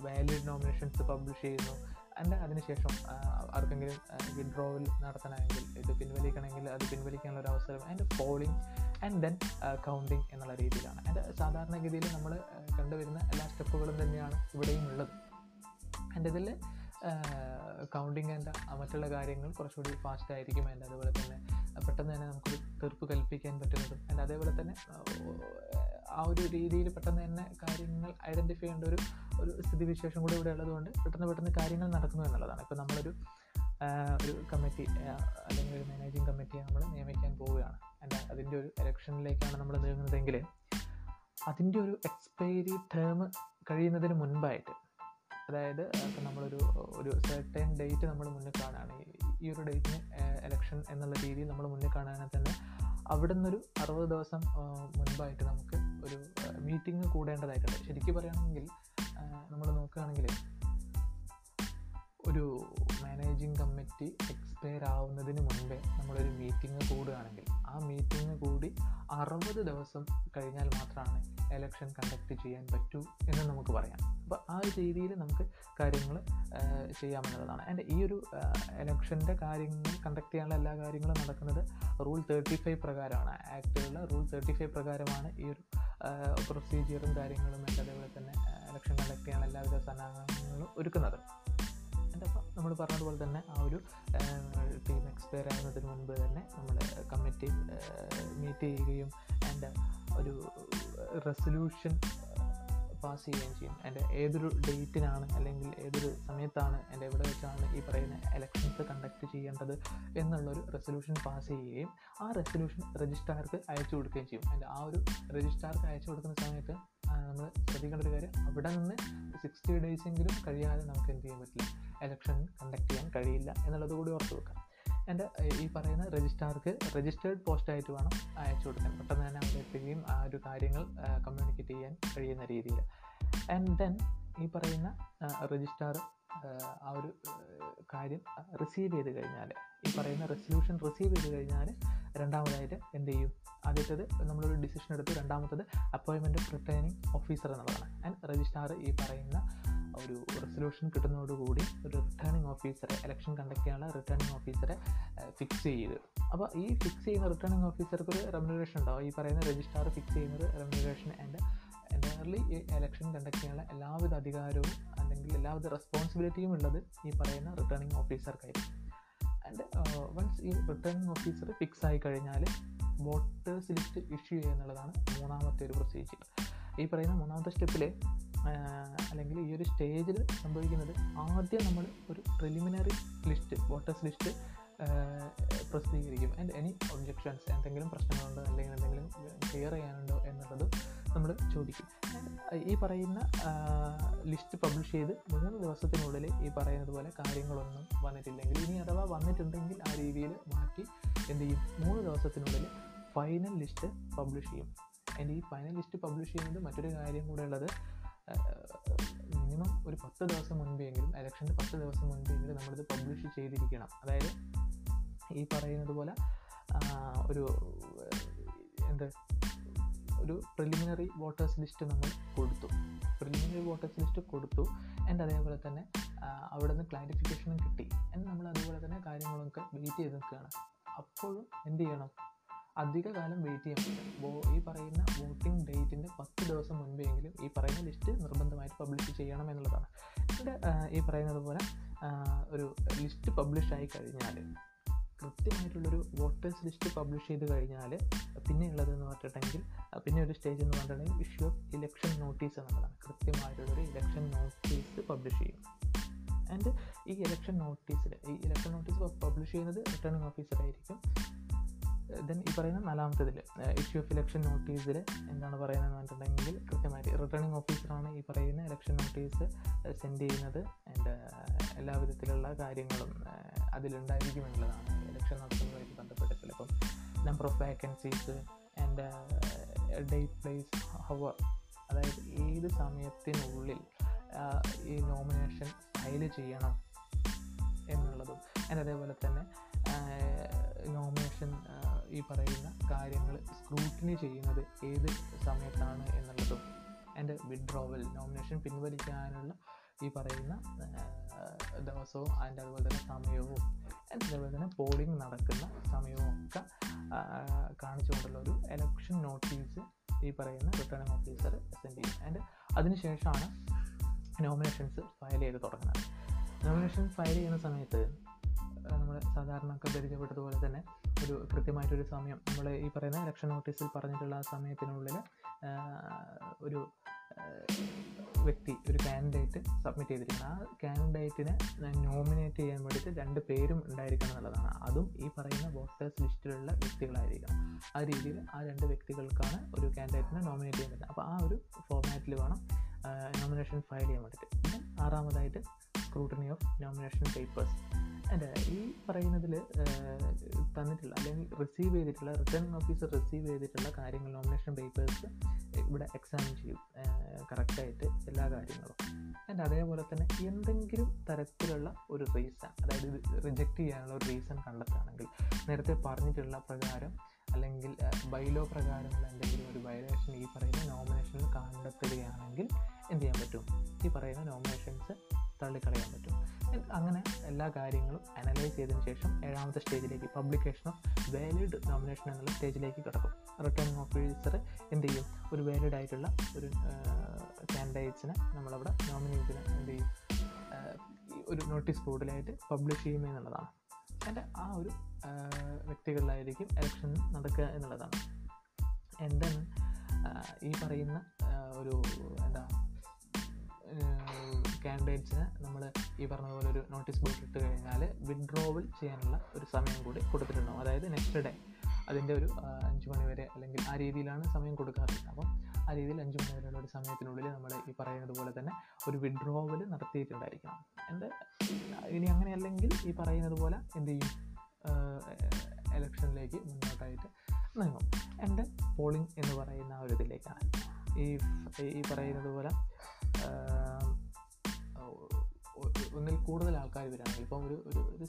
വാലിഡ് നോമിനേഷൻസ് പബ്ലിഷ് ചെയ്യുന്നു. ആൻഡ് അതിനുശേഷം ആർക്കെങ്കിലും വിഡ്രോവൽ നടത്തണമെങ്കിൽ ഇത് പിൻവലിക്കണമെങ്കിൽ അത് പിൻവലിക്കാനുള്ള ഒരു അവസരം and polling and then counting എന്നുള്ള രീതിയിലാണ്. ആൻഡ് സാധാരണഗതിയിൽ നമ്മൾ കണ്ടുവരുന്ന എല്ലാ സ്റ്റെപ്പുകളും തന്നെയാണ് ഇവിടെയും ഉള്ളത്. ആൻഡ് ഇതിൽ കൗണ്ടിങ് ആൻഡ് മറ്റുള്ള കാര്യങ്ങൾ കുറച്ചുകൂടി ഫാസ്റ്റ് ആയിരിക്കും. ആൻഡ് അതുപോലെ തന്നെ പെട്ടെന്ന് തന്നെ നമുക്കൊരു തീർപ്പ് കൽപ്പിക്കാൻ പറ്റുന്നതും ആൻഡ് അതേപോലെ തന്നെ ആ, ഒരു രീതിയിൽ പെട്ടെന്ന് തന്നെ കാര്യങ്ങൾ ഐഡന്റിഫൈ ചെയ്യേണ്ട ഒരു ഒരു സ്ഥിതിവിശേഷം കൂടി ഇവിടെ ഉള്ളതുകൊണ്ട് പെട്ടെന്ന് പെട്ടെന്ന് കാര്യങ്ങൾ നടക്കുന്നു എന്നുള്ളതാണ്. ഇപ്പോൾ നമ്മളൊരു ഒരു കമ്മിറ്റി അല്ലെങ്കിൽ ഒരു മാനേജിങ് കമ്മിറ്റിയെ നമ്മൾ നിയമിക്കാൻ പോവുകയാണ്. അല്ല അതിന്റെ ഒരു ഇലക്ഷനിലേക്കാണ് നമ്മൾ നീങ്ങുന്നതെങ്കിൽ അതിന്റെ ഒരു എക്സ്പയറി ടേം കഴിയുന്നതിന് മുൻപായിട്ട് അതായത് ഇപ്പം നമ്മളൊരു ഒരു സെർട്ടൺ ഡേറ്റ് നമ്മൾ മുന്നിൽ കാണുകയാണ്. ഈ- ഒരു ഡേറ്റിന് എലക്ഷൻ എന്നുള്ള രീതിയിൽ നമ്മൾ മുന്നിൽ കാണുകയാണെങ്കിൽ തന്നെ അവിടെ നിന്നൊരു അറുപത് ദിവസം മുൻപായിട്ട് നമുക്ക് ഒരു മീറ്റിംഗ് കൂടേണ്ടതായിട്ടുണ്ട്. ശരിക്കും പറയുകയാണെങ്കിൽ നമ്മൾ നോക്കുകയാണെങ്കിൽ ഒരു മാനേജിങ് കമ്മിറ്റി എക്സ്പയർ ആവുന്നതിന് മുൻപേ നമ്മളൊരു മീറ്റിംഗ് കൂടുകയാണെങ്കിൽ ആ മീറ്റിംഗ് കൂടി അറുപത് ദിവസം കഴിഞ്ഞാൽ മാത്രമാണ് എലക്ഷൻ കണ്ടക്ട് ചെയ്യാൻ പറ്റൂ എന്ന് നമുക്ക് പറയാം. അപ്പോൾ ആ ഒരു രീതിയിൽ നമുക്ക് കാര്യങ്ങൾ ചെയ്യാമെന്നുള്ളതാണ്. ആൻഡ് ഈ ഒരു എലക്ഷന്റെ കാര്യങ്ങൾ കണ്ടക്ട് ചെയ്യാനുള്ള എല്ലാ കാര്യങ്ങളും നടക്കുന്നത് റൂൾ തേർട്ടി ഫൈവ് പ്രകാരമാണ്. ആക്ടിലുള്ള റൂൾ തേർട്ടി ഫൈവ് പ്രകാരമാണ് ഈ ഒരു പ്രൊസീജിയറും കാര്യങ്ങളും അതേപോലെ തന്നെ എലക്ഷൻ കണ്ടക്ട് ചെയ്യാനുള്ള എല്ലാവിധ സന്നാഹങ്ങളും ഒരുക്കുന്നത്. നമ്മൾ പറഞ്ഞതുപോലെ തന്നെ ആ ഒരു ടീം എക്സ്പയർ ആകുന്നതിന് മുൻപ് തന്നെ നമ്മൾ കമ്മിറ്റി മീറ്റ് ചെയ്യുകയും ആൻഡ് ഒരു റെസൊല്യൂഷൻ പാസ് ചെയ്യുകയും ചെയ്യും. എന്റെ ഏതൊരു ഡേറ്റിനാണ് അല്ലെങ്കിൽ ഏതൊരു സമയത്താണ് എന്റെ എവിടെ വെച്ചാണ് ഈ പറയുന്ന എലക്ഷൻസ് കണ്ടക്ട് ചെയ്യേണ്ടത് എന്നുള്ളൊരു റെസൊല്യൂഷൻ പാസ് ചെയ്യുകയും ആ റെസൊല്യൂഷൻ രജിസ്ട്രാർക്ക് അയച്ചു കൊടുക്കുകയും ചെയ്യും. എന്റെ ആ ഒരു രജിസ്ട്രാർക്ക് അയച്ചു കൊടുക്കുന്ന സമയത്ത് നമ്മൾ ശ്രദ്ധിക്കേണ്ട ഒരു കാര്യം അവിടെ നിന്ന് സിക്സ്റ്റി ഡേയ്സെങ്കിലും കഴിയാതെ നമുക്ക് എന്ത് ചെയ്യാൻ പറ്റില്ല. എലക്ഷൻ കണ്ടക്ട് ചെയ്യാൻ കഴിയില്ല എന്നുള്ളത് കൂടി ഓർത്ത് വെക്കാം. എന്റെ ഈ പറയുന്ന രജിസ്ട്രാർക്ക് രജിസ്റ്റേർഡ് പോസ്റ്റായിട്ട് വേണം അയച്ചു കൊടുക്കാൻ. പെട്ടെന്ന് തന്നെ അവിടെ ആ ഒരു കാര്യങ്ങൾ കമ്മ്യൂണിക്കേറ്റ് ചെയ്യാൻ കഴിയുന്ന രീതിയിൽ. ആൻഡ് ദെൻ ഈ പറയുന്ന രജിസ്ട്രാർ ആ ഒരു കാര്യം റിസീവ് ചെയ്ത് കഴിഞ്ഞാൽ ഈ പറയുന്ന റെസൊല്യൂഷൻ റിസീവ് ചെയ്ത് കഴിഞ്ഞാൽ രണ്ടാമതായിട്ട് എന്ത് ചെയ്യും? ആദ്യത്തേത് നമ്മളൊരു ഡിസിഷൻ എടുത്ത് രണ്ടാമത്തത് അപ്പോയിൻമെന്റ് റിട്ടേണിംഗ് ഓഫീസർ എന്നുള്ളതാണ്. ആൻഡ് രജിസ്ട്രാർ ഈ പറയുന്ന ഒരു റെസൊല്യൂഷൻ കിട്ടുന്നതോടുകൂടി ഒരു റിട്ടേണിംഗ് ഓഫീസറെ ഇലക്ഷൻ കണ്ടക്ട് ചെയ്യാനുള്ള റിട്ടേണിംഗ് ഓഫീസറെ ഫിക്സ് ചെയ്ത് അപ്പോൾ ഈ ഫിക്സ് ചെയ്യുന്ന റിട്ടേണിംഗ് ഓഫീസർക്ക് ഒരു റെമ്യൂണറേഷൻ ഉണ്ടാവും ഈ പറയുന്ന രജിസ്ട്രാർ ഫിക്സ് ചെയ്യുന്നത് റെമ്യൂണറേഷൻ ആൻഡ് എന്റയർലി ഈ ഇലക്ഷൻ കണ്ടക്ട് ചെയ്യാനുള്ള എല്ലാവിധ അധികാരവും അല്ലെങ്കിൽ എല്ലാവിധ റെസ്പോൺസിബിലിറ്റിയും ഉള്ളത് ഈ പറയുന്ന റിട്ടേണിംഗ് ഓഫീസർക്കായിരിക്കും ആൻഡ് വൺസ് ഈ റിട്ടേണിംഗ് ഓഫീസർ ഫിക്സ് ആയി കഴിഞ്ഞാൽ വോട്ടേഴ്സ് ലിസ്റ്റ് ഇഷ്യൂ ചെയ്യുക എന്നുള്ളതാണ് മൂന്നാമത്തെ ഒരു പ്രൊസീജിയർ ഈ പറയുന്ന മൂന്നാമത്തെ സ്റ്റെപ്പിൽ അല്ലെങ്കിൽ ഈ ഒരു സ്റ്റേജിൽ സംഭവിക്കുന്നത് ആദ്യം നമ്മൾ ഒരു പ്രിലിമിനറി ലിസ്റ്റ് വോട്ടേഴ്സ് ലിസ്റ്റ് പ്രസിദ്ധീകരിക്കും. ആൻഡ് എനി ഒബ്ജെക്ഷൻസ് എന്തെങ്കിലും പ്രശ്നങ്ങളുണ്ടോ അല്ലെങ്കിൽ എന്തെങ്കിലും ക്ലിയർ ചെയ്യാനുണ്ടോ എന്നുള്ളത് നമ്മൾ ചോദിക്കും. ഈ പറയുന്ന ലിസ്റ്റ് പബ്ലിഷ് ചെയ്ത് മൂന്ന് ദിവസത്തിനുള്ളിൽ ഈ പറയുന്നത് പോലെ കാര്യങ്ങളൊന്നും വന്നിട്ടില്ലെങ്കിൽ ഇനി അഥവാ വന്നിട്ടുണ്ടെങ്കിൽ ആ രീതിയിൽ മാറ്റി എന്ത് ചെയ്യും? മൂന്ന് ദിവസത്തിനുള്ളിൽ ഫൈനൽ ലിസ്റ്റ് പബ്ലിഷ് ചെയ്യും. ആൻഡ് ഈ ഫൈനൽ ലിസ്റ്റ് പബ്ലിഷ് ചെയ്യുന്നത് മറ്റൊരു കാര്യം കൂടെ ഉള്ളത് മിനിമം ഒരു പത്ത് ദിവസം മുൻപെങ്കിലും ഇലക്ഷന്റെ പത്ത് ദിവസം മുൻപെങ്കിലും നമ്മളിത് പബ്ലിഷ് ചെയ്തിരിക്കണം. അതായത് ഈ പറയുന്നത് പോലെ ഒരു എന്താ ഒരു പ്രിലിമിനറി വോട്ടേഴ്സ് ലിസ്റ്റ് നമ്മൾ കൊടുത്തു. പ്രിലിമിനറി വോട്ടേഴ്സ് ലിസ്റ്റ് കൊടുത്തു. ആൻഡ് അതേപോലെ തന്നെ അവിടെ നിന്ന് ക്ലാരിഫിക്കേഷനും കിട്ടി. ആൻഡ് നമ്മൾ അതുപോലെ തന്നെ കാര്യങ്ങളൊക്കെ വെയിറ്റ് ചെയ്ത് നിൽക്കുകയാണ്. അപ്പോഴും എന്ത് ചെയ്യണം? അധിക കാലം വെയിറ്റ് ചെയ്യാൻ പറ്റില്ല. ഈ പറയുന്ന വോട്ടിംഗ് ഡേറ്റിന്റെ പത്ത് ദിവസം മുൻപെങ്കിലും ഈ പറയുന്ന ലിസ്റ്റ് നിർബന്ധമായിട്ട് പബ്ലിഷ് ചെയ്യണം എന്നുള്ളതാണ്. ഇവിടെ ഈ പറയുന്നത് പോലെ ഒരു ലിസ്റ്റ് പബ്ലിഷ് ആയി കഴിഞ്ഞാൽ കൃത്യമായിട്ടുള്ളൊരു വോട്ടേഴ്സ് ലിസ്റ്റ് പബ്ലിഷ് ചെയ്ത് കഴിഞ്ഞാൽ പിന്നെ ഉള്ളതെന്ന് പറഞ്ഞിട്ടുണ്ടെങ്കിൽ പിന്നെ ഒരു സ്റ്റേജ് എന്ന് പറഞ്ഞിട്ടുണ്ടെങ്കിൽ ഇഷ്യൂ ഓഫ് ഇലക്ഷൻ നോട്ടീസ് എന്നുള്ളതാണ്. കൃത്യമായിട്ടുള്ളൊരു ഇലക്ഷൻ നോട്ടീസ് പബ്ലിഷ് ചെയ്യും. ആൻഡ് ഈ ഇലക്ഷൻ നോട്ടീസിൽ ഈ ഇലക്ഷൻ നോട്ടീസ് പബ്ലിഷ് ചെയ്യുന്നത് റിട്ടേണിംഗ് ഓഫീസറായിരിക്കും ദെൻ ഈ പറയുന്ന നാലാമത്തതിൽ ഇഷ്യൂ ഓഫ് ഇലക്ഷൻ നോട്ടീസിൽ എന്താണ് പറയുന്നതെന്ന് പറഞ്ഞിട്ടുണ്ടെങ്കിൽ കൃത്യമായിട്ട് റിട്ടേണിംഗ് ഓഫീസറാണ് ഈ പറയുന്ന ഇലക്ഷൻ നോട്ടീസ് സെൻഡ് ചെയ്യുന്നത്. ആൻഡ് എല്ലാ വിധത്തിലുള്ള കാര്യങ്ങളും അതിലുണ്ടായിരിക്കും എന്നുള്ളതാണ്. ഇലക്ഷൻ നടത്തുന്നതുമായിട്ട് ബന്ധപ്പെട്ട് ചിലപ്പം number of vacancies and date place hour അതായത് ഏത് സമയത്തിനുള്ളിൽ ഈ നോമിനേഷൻ ഫയൽ ചെയ്യണം എന്നുള്ളതും. ആൻഡ് അതേപോലെ തന്നെ ഈ പറയുന്ന കാര്യങ്ങൾ സ്ക്രൂട്ടിനി ചെയ്യുന്നത് ഏത് സമയത്താണ് എന്നുള്ളതും ആൻഡ് വിഡ്രോവൽ നോമിനേഷൻ പിൻവലിക്കാനുള്ള ഈ പറയുന്ന ദിവസവും അതിന്റെ അതുപോലെ തന്നെ സമയവും and അതുപോലെ തന്നെ പോളിംഗ് നടക്കുന്ന സമയവും ഒക്കെ കാണിച്ചുകൊണ്ടുള്ള ഒരു എലക്ഷൻ നോട്ടീസ് ഈ പറയുന്ന റിട്ടേണിംഗ് ഓഫീസർ സെൻഡ് ചെയ്യും. ആൻഡ് അതിനുശേഷമാണ് നോമിനേഷൻസ് ഫയൽ ചെയ്ത് തുടങ്ങുന്നത്. നോമിനേഷൻ ഫയൽ ചെയ്യുന്ന സമയത്ത് നമ്മൾ സാധാരണ ഒക്കെ പരിചയപ്പെട്ടതുപോലെ തന്നെ ഒരു കൃത്യമായിട്ടൊരു സമയം നമ്മൾ ഈ പറയുന്ന ഇലക്ഷൻ നോട്ടീസിൽ പറഞ്ഞിട്ടുള്ള ആ സമയത്തിനുള്ളിൽ ഒരു വ്യക്തി ഒരു കാൻഡിഡേറ്റ് സബ്മിറ്റ് ചെയ്തിരിക്കുന്നത് ആ കാൻഡിഡേറ്റിനെ നോമിനേറ്റ് ചെയ്യാൻ വേണ്ടിയിട്ട് രണ്ട് പേരും ഉണ്ടായിരിക്കണം എന്നുള്ളതാണ്. അതും ഈ പറയുന്ന വോട്ടേഴ്സ് ലിസ്റ്റിലുള്ള വ്യക്തികളായിരിക്കണം. ആ രീതിയിൽ ആ രണ്ട് വ്യക്തികൾക്കാണ് ഒരു കാൻഡിഡേറ്റിനെ നോമിനേറ്റ് ചെയ്യാൻ പറ്റുന്നത്. അപ്പോൾ ആ ഒരു ഫോർമാറ്റിൽ വേണം നോമിനേഷൻ ഫയൽ ചെയ്യാൻ വേണ്ടിയിട്ട്. പിന്നെ ആറാമതായിട്ട് scrutiny of nomination papers and ഈ പറയുന്നതിൽ തന്നിട്ടുള്ള അല്ലെങ്കിൽ റിസീവ് ചെയ്തിട്ടുള്ള റിട്ടേൺ ഓഫീസർ റിസീവ് ചെയ്തിട്ടുള്ള കാര്യങ്ങൾ നോമിനേഷൻ പേപ്പേഴ്സ് ഇവിടെ എക്സാമിൻ ചെയ്യും. കറക്റ്റായിട്ട് എല്ലാ കാര്യങ്ങളും. ആൻഡ് അതേപോലെ തന്നെ എന്തെങ്കിലും തരത്തിലുള്ള ഒരു റീസൺ അതായത് റിജക്റ്റ് ചെയ്യാനുള്ള ഒരു റീസൺ കണ്ടെത്തുകയാണെങ്കിൽ നേരത്തെ പറഞ്ഞിട്ടുള്ള പ്രകാരം അല്ലെങ്കിൽ ബൈലോ പ്രകാരമുള്ള എന്തെങ്കിലും ഒരു വയലേഷൻ ഈ പറയുന്ന നോമിനേഷനിൽ കണ്ടെത്തുകയാണെങ്കിൽ എന്ത് ചെയ്യാൻ പറ്റും? ഈ പറയുന്ന നോമിനേഷൻസ് തള്ളിക്കളയാൻ പറ്റും. അങ്ങനെ എല്ലാ കാര്യങ്ങളും അനലൈസ് ചെയ്തതിന് ശേഷം ഏഴാമത്തെ സ്റ്റേജിലേക്ക് പബ്ലിക്കേഷൻ ഓഫ് വാലിഡ് നോമിനേഷൻ എന്നുള്ള സ്റ്റേജിലേക്ക് കിടക്കും. റിട്ടേണിംഗ് ഓഫീസർ എന്ത് ചെയ്യും? ഒരു വാലിഡ് ആയിട്ടുള്ള ഒരു കാൻഡിഡേറ്റ്സിനെ നമ്മളവിടെ നോമിനേറ്റിന് എന്ത് ചെയ്യും? ഒരു നോട്ടീസ് ബോർഡിലായിട്ട് പബ്ലിഷ് ചെയ്യുമെന്നുള്ളതാണ് എന്റെ ആ ഒരു വ്യക്തികളിലായിരിക്കും ഇലക്ഷൻ നടക്കുക എന്നുള്ളതാണ്. ആൻഡ് ഈ പറയുന്ന ഒരു എന്താ കാൻഡിഡേറ്റ്സിന് നമ്മൾ ഈ പറഞ്ഞതുപോലെ ഒരു നോട്ടീസ് ബോർഡ് ഇട്ട് കഴിഞ്ഞാൽ വിഡ്രോവൽ ചെയ്യാനുള്ള ഒരു സമയം കൂടി കൊടുത്തിട്ടുണ്ടാവും. അതായത് നെക്സ്റ്റ് ഡേ അതിന്റെ ഒരു അഞ്ച് മണിവരെ അല്ലെങ്കിൽ ആ രീതിയിലാണ് സമയം കൊടുക്കാറുള്ളത്. അപ്പം ആ രീതിയിൽ അഞ്ച് മണിവരെയുള്ള ഒരു സമയത്തിനുള്ളിൽ നമ്മൾ ഈ പറയുന്നത് പോലെ തന്നെ ഒരു വിഡ്രോവൽ നടത്തിയിട്ടുണ്ടായിരിക്കണം. എന്റെ ഇനി അങ്ങനെ അല്ലെങ്കിൽ ഈ പറയുന്നത് പോലെ എന്ത് ചെയ്യും? എലക്ഷനിലേക്ക് മുന്നോട്ടായിട്ട് നീങ്ങും. എന്റെ പോളിംഗ് എന്ന് പറയുന്ന ഒരു ഇതിലേക്കാണ്. ഈ ഈ പറയുന്നത് പോലെ ഒന്നിൽ കൂടുതൽ ആൾക്കാർ വരികയാണെങ്കിൽ ഇപ്പം ഒരു ഒരു ഒരു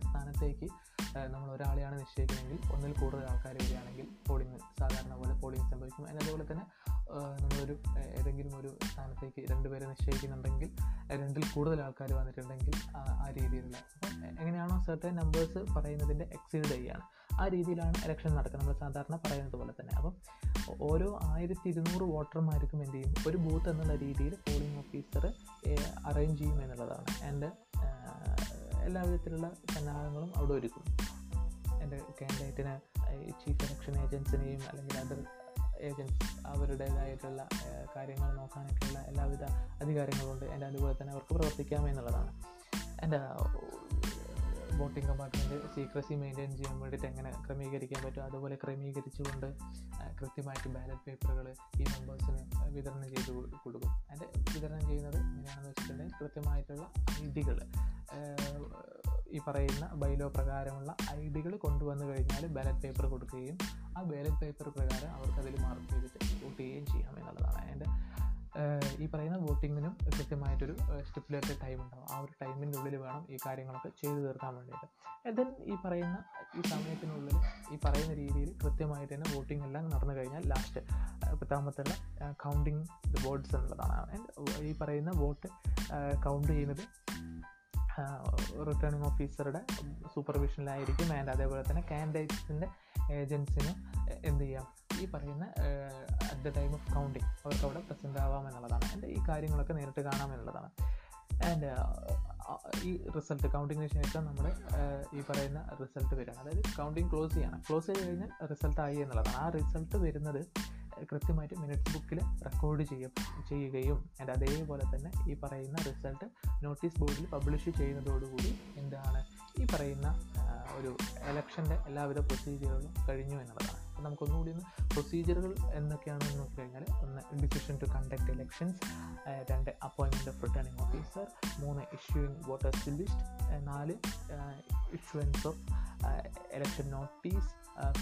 സ്ഥാനത്തേക്ക് നമ്മൾ ഒരാളെയാണ് നിശ്ചയിക്കുന്നതെങ്കിൽ ഒന്നിൽ കൂടുതൽ ആൾക്കാർ വരികയാണെങ്കിൽ പോളിംഗ് സാധാരണ പോലെ പോളിംഗ് സംഭവിക്കും. അതിന് അതുപോലെ തന്നെ നമ്മളൊരു ഏതെങ്കിലും ഒരു സ്ഥാനത്തേക്ക് രണ്ടുപേരെ നിശ്ചയിക്കുന്നുണ്ടെങ്കിൽ രണ്ടിൽ കൂടുതൽ ആൾക്കാർ വന്നിട്ടുണ്ടെങ്കിൽ ആ- രീതിയിലുള്ള അപ്പം എങ്ങനെയാണോ സർട്ടേൺ നമ്പേഴ്സ് പറയുന്നതിന്റെ എക്സീഡ് ചെയ്യുകയാണ്. ആ രീതിയിലാണ് ഇലക്ഷൻ നടക്കുന്നത്. നമ്മൾ സാധാരണ പറയുന്നത് പോലെ തന്നെ. അപ്പം ഓരോ ആയിരത്തി ഇരുന്നൂറ് വോട്ടർമാർക്കും എന്ത് ചെയ്യും? ഒരു ബൂത്ത് എന്നുള്ള രീതിയിൽ പോളിംഗ് ഓഫീസർ അറേഞ്ച് ചെയ്യും എന്നുള്ളതാണ്. ആൻഡ് എല്ലാ വിധത്തിലുള്ള സന്നാഹങ്ങളും അവിടെ ഒരുക്കും. എന്റെ കാൻഡിഡേറ്റിന് ചീഫ് ഇലക്ഷൻ ഏജൻസിനെയും അല്ലെങ്കിൽ അതർ ഏജൻസ് അവരുടേതായിട്ടുള്ള കാര്യങ്ങൾ നോക്കാനായിട്ടുള്ള എല്ലാവിധ അധികാരങ്ങളുണ്ട്. എന്റെ അതുപോലെ തന്നെ അവർക്ക് പ്രവർത്തിക്കാം എന്നുള്ളതാണ്. എന്റെ വോട്ടിംഗ് കമ്പാർട്ട്മെന്റ് സീക്രസി മെയിന്റെയിൻ ചെയ്യാൻ വേണ്ടിയിട്ട് എങ്ങനെ ക്രമീകരിക്കാൻ പറ്റും? അതുപോലെ ക്രമീകരിച്ചുകൊണ്ട് കൃത്യമായിട്ട് ബാലറ്റ് പേപ്പറുകൾ ഈ മെമ്പേഴ്സിന് വിതരണം ചെയ്ത് കൊടുക്കും. അതിന്റെ വിതരണം ചെയ്യുന്നത് എങ്ങനെയാണെന്ന് വെച്ചിട്ടുണ്ടെങ്കിൽ കൃത്യമായിട്ടുള്ള ഐ ഡികൾ ഈ പറയുന്ന ബൈലോ പ്രകാരമുള്ള ഐ ഡികൾ കൊണ്ടുവന്നു കഴിഞ്ഞാൽ ബാലറ്റ് പേപ്പർ കൊടുക്കുകയും ആ ബാലറ്റ് പേപ്പർ പ്രകാരം അവർക്ക് അതിൽ മാർക്ക് ചെയ്തിട്ട് വോട്ട് ചെയ്യുകയും ചെയ്യാം എന്നുള്ളതാണ്. അതിന്റെ ഈ പറയുന്ന വോട്ടിങ്ങിനും കൃത്യമായിട്ടൊരു സ്റ്റിപ്പുലേറ്റഡ് ടൈം ഉണ്ടാവും. ആ ഒരു ടൈമിന്റെ ഉള്ളിൽ വേണം ഈ കാര്യങ്ങളൊക്കെ ചെയ്തു തീർക്കാൻ വേണ്ടിയിട്ട്. ദെൻ ഈ പറയുന്ന ഈ സമയത്തിനുള്ളിൽ ഈ പറയുന്ന രീതിയിൽ കൃത്യമായിട്ട് തന്നെ വോട്ടിംഗ് എല്ലാം നടന്നു കഴിഞ്ഞാൽ ലാസ്റ്റ് പത്താമത്തുള്ള കൗണ്ടിങ് ദ വോട്ട്സ് എന്നുള്ളതാണ്. ഈ പറയുന്ന വോട്ട് കൗണ്ട് ചെയ്യുന്നത് റിട്ടേണിംഗ് ഓഫീസറുടെ സൂപ്പർവിഷനിലായിരിക്കും ആൻഡ് അതേപോലെ തന്നെ കാൻഡിഡേറ്റ്സിന്റെ ഏജൻസിന് എന്ത് ചെയ്യാം? ഈ പറയുന്ന at the time of counting അവർക്ക് അവിടെ പ്രസന്റ് ആവാം എന്നുള്ളതാണ് ആൻഡ് ഈ കാര്യങ്ങളൊക്കെ നേരിട്ട് കാണാം എന്നുള്ളതാണ് ആൻഡ് ഈ റിസൾട്ട് കൗണ്ടിങ്ങിന് ശേഷം നമ്മൾ ഈ പറയുന്ന റിസൾട്ട് വരികയാണ്. അതായത് കൗണ്ടിങ് ക്ലോസ് ചെയ്യണം. ക്ലോസ് ചെയ്ത് കഴിഞ്ഞാൽ റിസൾട്ട് ആയി എന്നുള്ളതാണ്. ആ റിസൾട്ട് വരുന്നത് കൃത്യമായിട്ട് മിനിറ്റ്സ് ബുക്കിൽ റെക്കോർഡ് ചെയ്യും ചെയ്യുകയും ആൻഡ് അതേപോലെ തന്നെ ഈ പറയുന്ന റിസൾട്ട് നോട്ടീസ് ബോർഡിൽ പബ്ലിഷ് ചെയ്യുന്നതോടുകൂടി എന്താണ്? ഈ പറയുന്ന ഒരു എലക്ഷന്റെ എല്ലാവിധ പ്രൊസീജിയറുകളും കഴിഞ്ഞു എന്നുള്ളതാണ്. അപ്പോൾ നമുക്കൊന്നുകൂടി ഒന്ന് പ്രൊസീജിയറുകൾ എന്തൊക്കെയാണെന്ന് നോക്കിക്കഴിഞ്ഞാൽ ഒന്ന് ഡിസിഷൻ ടു കണ്ടക്ട് ഇലക്ഷൻസ് രണ്ട് അപ്പോയിൻമെന്റ് ഓഫ് റിട്ടേണിംഗ് ഓഫീസർ മൂന്ന് ഇഷ്യൂയിങ് വോട്ടേഴ്സ് ലിസ്റ്റ് നാല് issuance of election notice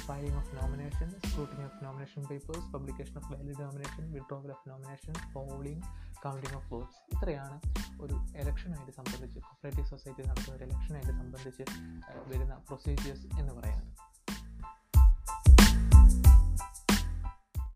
filing of nomination scrutiny of nomination papers publication of valid nomination withdrawal of nomination polling counting of votes ഇത്രയാണ് ഒരു ഇലക്ഷനായിട്ട് സംബന്ധിച്ച് cooperative society നടത്തുന്ന ഒരു ഇലക്ഷനായിട്ട് സംബന്ധിച്ച് വരുന്ന പ്രൊസീജിയേഴ്സ് എന്ന് പറയുന്നത്.